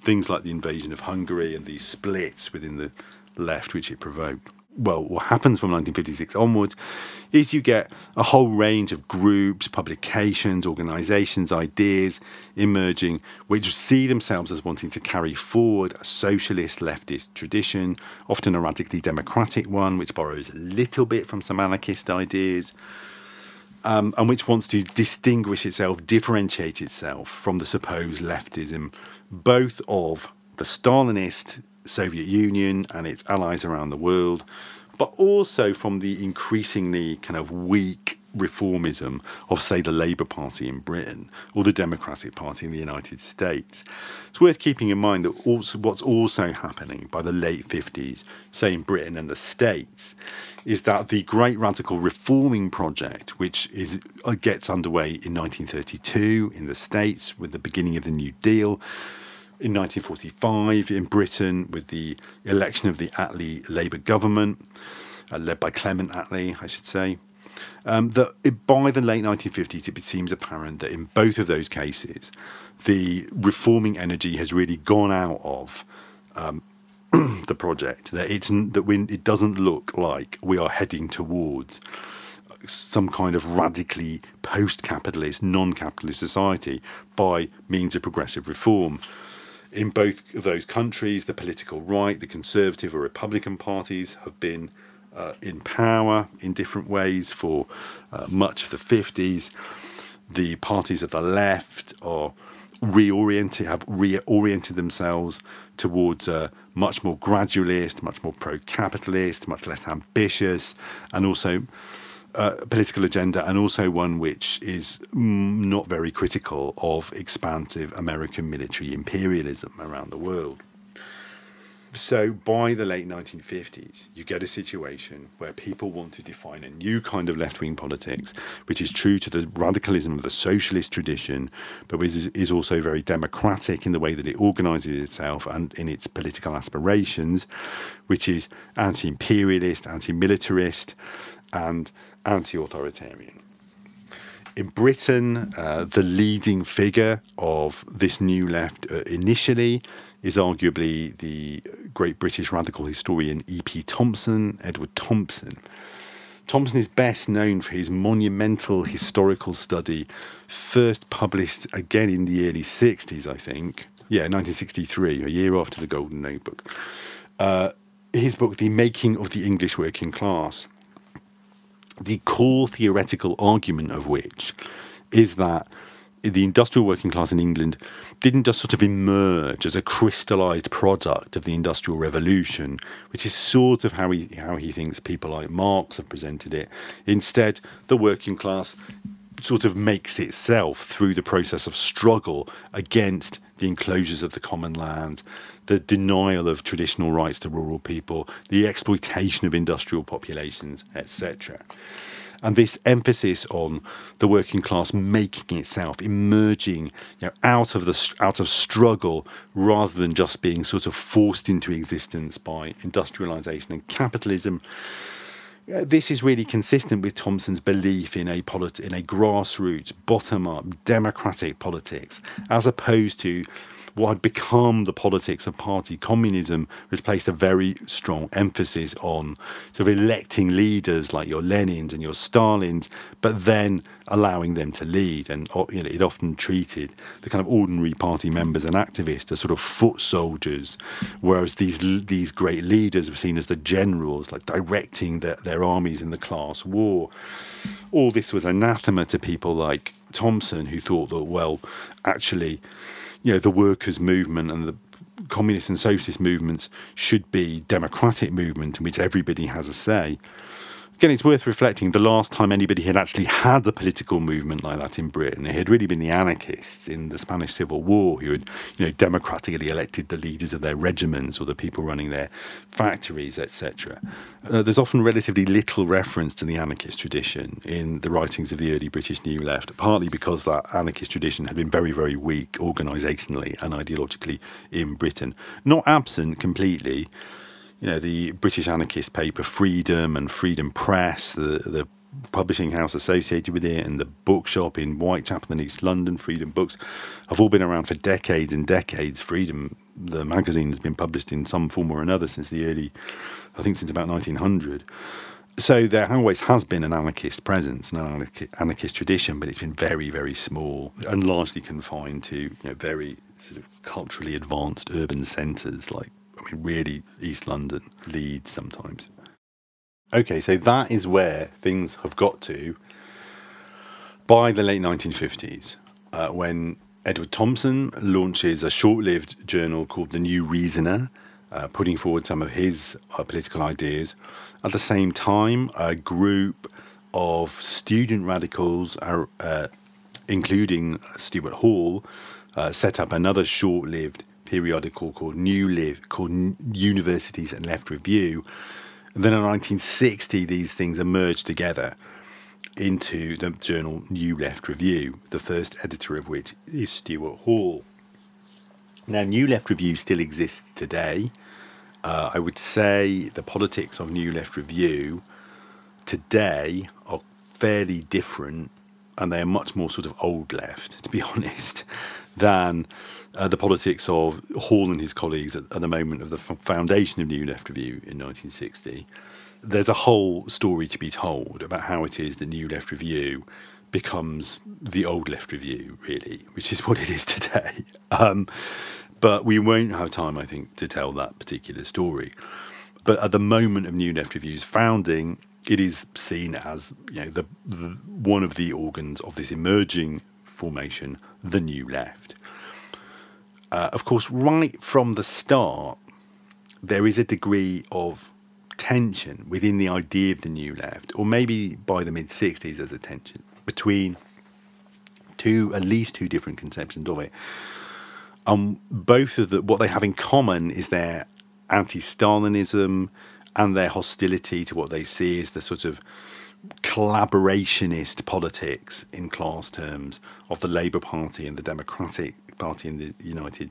things like the invasion of Hungary and the splits within the left which it provoked. Well, what happens from 1956 onwards is you get a whole range of groups, publications, organisations, ideas emerging which see themselves as wanting to carry forward a socialist leftist tradition, often a radically democratic one, which borrows a little bit from some anarchist ideas um, and which wants to distinguish itself, differentiate itself from the supposed leftism, both of the Stalinist Soviet Union and its allies around the world, but also from the increasingly kind of weak reformism of, say, the Labour Party in Britain or the Democratic Party in the United States. It's worth keeping in mind that also what's also happening by the late 50s, say in Britain and the States, is that the great radical reforming project, which is uh, gets underway in 1932 in the States with the beginning of the New Deal, in 1945 in Britain with the election of the Attlee Labour government, uh, led by Clement Attlee, I should say. Um, that by the late 1950s, it seems apparent that in both of those cases, the reforming energy has really gone out of um, *clears throat* the project. That it's that when it doesn't look like we are heading towards some kind of radically post capitalist, non capitalist society by means of progressive reform. In both of those countries, the political right, the Conservative or Republican parties have been uh, in power in different ways for uh, much of the 50s. The parties of the left are reoriented, have reoriented themselves towards a much more gradualist, much more pro-capitalist, much less ambitious, and also political agenda, and also one which is mm, not very critical of expansive American military imperialism around the world. So, by the late 1950s, you get a situation where people want to define a new kind of left wing politics, which is true to the radicalism of the socialist tradition, but is, is also very democratic in the way that it organizes itself and in its political aspirations, which is anti imperialist, anti militarist, and anti authoritarian. In Britain, uh, the leading figure of this new left uh, initially is arguably the great British radical historian E.P. Thompson, Edward Thompson. Thompson is best known for his monumental historical study, first published again in the early 60s, I think. Yeah, 1963, a year after the Golden Notebook. Uh, his book, The Making of the English Working Class the core theoretical argument of which is that the industrial working class in England didn't just sort of emerge as a crystallized product of the industrial revolution, which is sort of how he how he thinks people like Marx have presented it. Instead, the working class sort of makes itself through the process of struggle against the enclosures of the common land, the denial of traditional rights to rural people, the exploitation of industrial populations, etc. And this emphasis on the working class making itself, emerging you know, out of the out of struggle, rather than just being sort of forced into existence by industrialization and capitalism, uh, this is really consistent with Thompson's belief in a polit- in a grassroots, bottom-up, democratic politics, as opposed to what had become the politics of party communism, which placed a very strong emphasis on sort of electing leaders like your Lenins and your Stalins, but then allowing them to lead. And you know, it often treated the kind of ordinary party members and activists as sort of foot soldiers, whereas these these great leaders were seen as the generals, like directing their, their armies in the class war. All this was anathema to people like Thompson, who thought that, well, actually, you know, the workers' movement and the communist and socialist movements should be democratic movement in which everybody has a say. Again, it's worth reflecting the last time anybody had actually had a political movement like that in Britain, it had really been the anarchists in the Spanish Civil War who had, you know, democratically elected the leaders of their regiments or the people running their factories, etc. Uh, there's often relatively little reference to the anarchist tradition in the writings of the early British New Left, partly because that anarchist tradition had been very, very weak organisationally and ideologically in Britain. Not absent completely you know, the British anarchist paper Freedom and Freedom Press, the the publishing house associated with it, and the bookshop in Whitechapel in East London, Freedom Books, have all been around for decades and decades. Freedom, the magazine, has been published in some form or another since the early, I think, since about 1900. So there always has been an anarchist presence, an anarchist tradition, but it's been very, very small and largely confined to you know, very sort of culturally advanced urban centres like I mean, really East London, Leeds sometimes. Okay, so that is where things have got to by the late 1950s, uh, when Edward Thompson launches a short lived journal called The New Reasoner, uh, putting forward some of his uh, political ideas. At the same time, a group of student radicals, uh, including Stuart Hall, uh, set up another short lived periodical called New Live, called Universities and Left Review. And then in 1960, these things emerged together into the journal New Left Review, the first editor of which is Stuart Hall. Now, New Left Review still exists today. Uh, I would say the politics of New Left Review today are fairly different and they are much more sort of old left, to be *laughs* honest, than uh, the politics of Hall and his colleagues at, at the moment of the foundation of New Left Review in 1960. there's a whole story to be told about how it is the New Left Review becomes the Old Left Review, really, which is *laughs* what it is today. Um, but we won't have time, I think, to tell that particular story. But at the moment of New Left Review's founding, it is seen as you know the, the one of the organs of this emerging formation, the New Left. Uh, of course, right from the start, there is a degree of tension within the idea of the New Left, or maybe by the mid 60s, there's a tension between two, at least two different conceptions of it. Um, both of the, what they have in common is their anti Stalinism and their hostility to what they see as the sort of collaborationist politics in class terms of the Labour Party and the Democratic Party in the United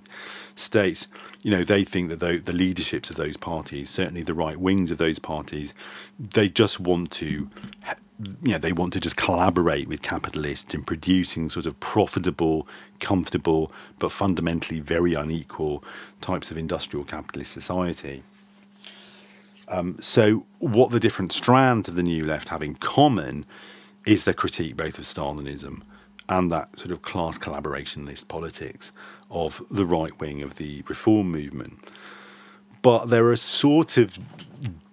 States. You know, they think that the, the leaderships of those parties, certainly the right wings of those parties, they just want to. You know, they want to just collaborate with capitalists in producing sort of profitable, comfortable, but fundamentally very unequal types of industrial capitalist society. Um, so, what the different strands of the New Left have in common is the critique both of Stalinism and that sort of class collaborationist politics of the right wing of the reform movement. But there are sort of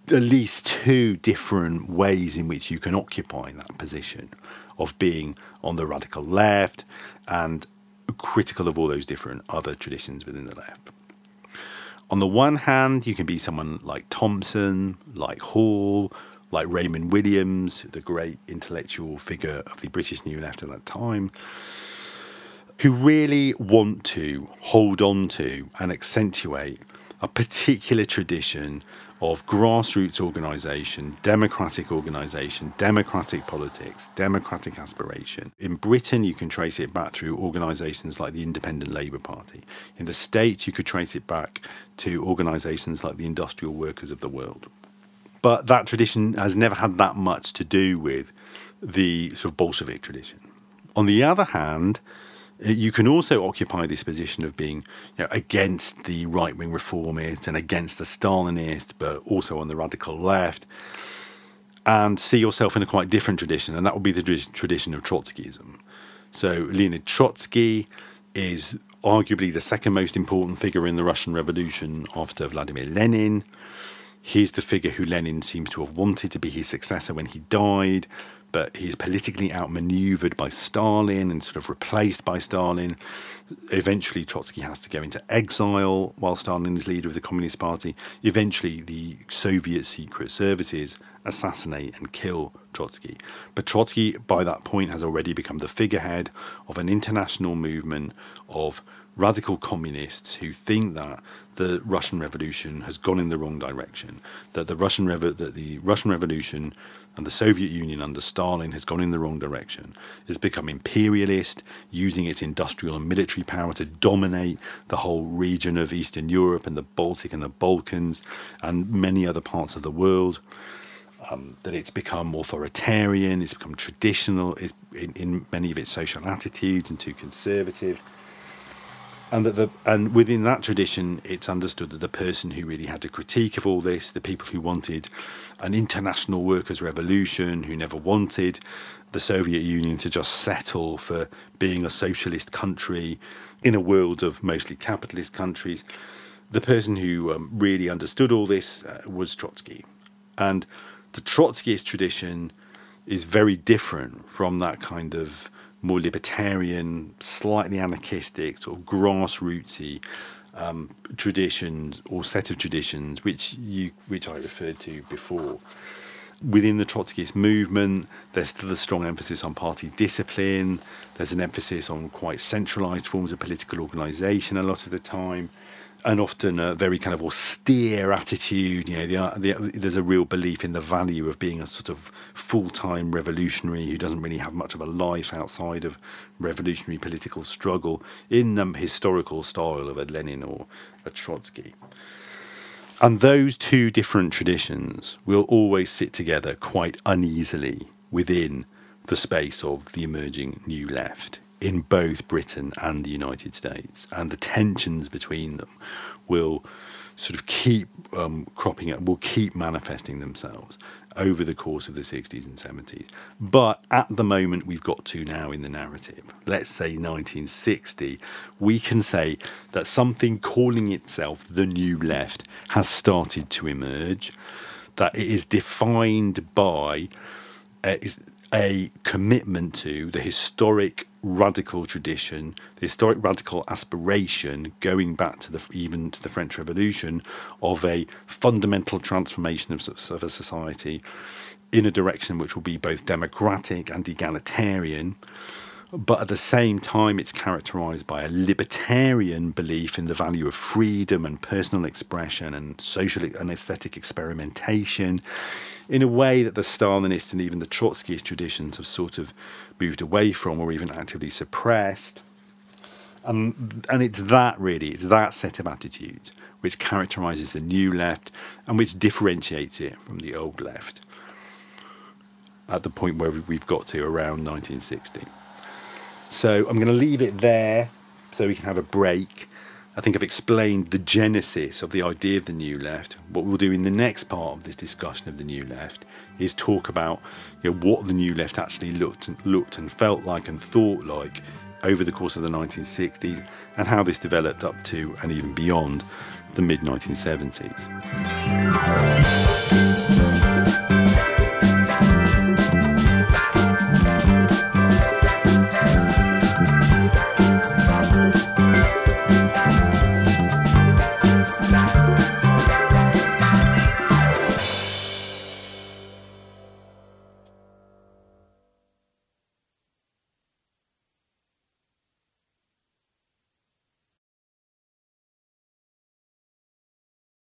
at least two different ways in which you can occupy that position of being on the radical left and critical of all those different other traditions within the left on the one hand, you can be someone like Thompson, like Hall, like Raymond Williams, the great intellectual figure of the British New Left at that time, who really want to hold on to and accentuate a particular tradition of grassroots organisation, democratic organisation, democratic politics, democratic aspiration. In Britain, you can trace it back through organisations like the Independent Labour Party. In the States, you could trace it back to organisations like the Industrial Workers of the World. But that tradition has never had that much to do with the sort of Bolshevik tradition. On the other hand, uh, you can also occupy this position of being you know, against the right wing reformists and against the Stalinists, but also on the radical left, and see yourself in a quite different tradition, and that would be the tradition of Trotskyism. So Leonid Trotsky is arguably the second most important figure in the Russian Revolution after Vladimir Lenin. He's the figure who Lenin seems to have wanted to be his successor when he died but he's politically outmaneuvered by Stalin and sort of replaced by Stalin. Eventually, Trotsky has to go into exile while Stalin is leader of the Communist Party. Eventually, the Soviet secret services assassinate and kill Trotsky. But Trotsky, by that point, has already become the figurehead of an international movement of radical communists who think that the Russian Revolution has gone in the wrong direction, that the Russian Revo- that the Russian Revolution and the Soviet Union under Stalin has gone in the wrong direction, has become imperialist, using its industrial and military power to dominate the whole region of Eastern Europe and the Baltic and the Balkans and many other parts of the world. Um, that it's become authoritarian, it's become traditional it's in, in many of its social attitudes and too conservative and that the and within that tradition, it's understood that the person who really had a critique of all this, the people who wanted an international workers' revolution, who never wanted the Soviet Union to just settle for being a socialist country in a world of mostly capitalist countries, the person who um, really understood all this uh, was Trotsky, and the Trotskyist tradition is very different from that kind of more libertarian, slightly anarchistic, sort of grassrootsy um, traditions or set of traditions, which you which I referred to before. Within the Trotskyist movement, there's still a strong emphasis on party discipline. There's an emphasis on quite centralized forms of political organization a lot of the time and often a very kind of austere attitude. You know, the, uh, the, there's a real belief in the value of being a sort of full-time revolutionary who doesn't really have much of a life outside of revolutionary political struggle in the historical style of a Lenin or a Trotsky. And those two different traditions will always sit together quite uneasily within the space of the emerging new left in both Britain and the United States, and the tensions between them will sort of keep um, cropping up, will keep manifesting themselves over the course of the 60s and 70s. But at the moment we've got to now in the narrative, let's say 1960, we can say that something calling itself the new left has started to emerge, that it is defined by uh, is a commitment to the historic radical tradition, the historic radical aspiration going back to the even to the French Revolution of a fundamental transformation of, of a society in a direction which will be both democratic and egalitarian. But at the same time, it's characterized by a libertarian belief in the value of freedom and personal expression and social and aesthetic experimentation in a way that the Stalinist and even the Trotskyist traditions have sort of moved away from or even actively suppressed. And, and it's that really, it's that set of attitudes which characterizes the new left and which differentiates it from the old left at the point where we've got to around 1960. So I'm going to leave it there so we can have a break. I think I've explained the genesis of the idea of the new left. What we'll do in the next part of this discussion of the new left is talk about you know, what the new left actually looked and, looked and felt like and thought like over the course of the 1960s and how this developed up to and even beyond the mid 1970s.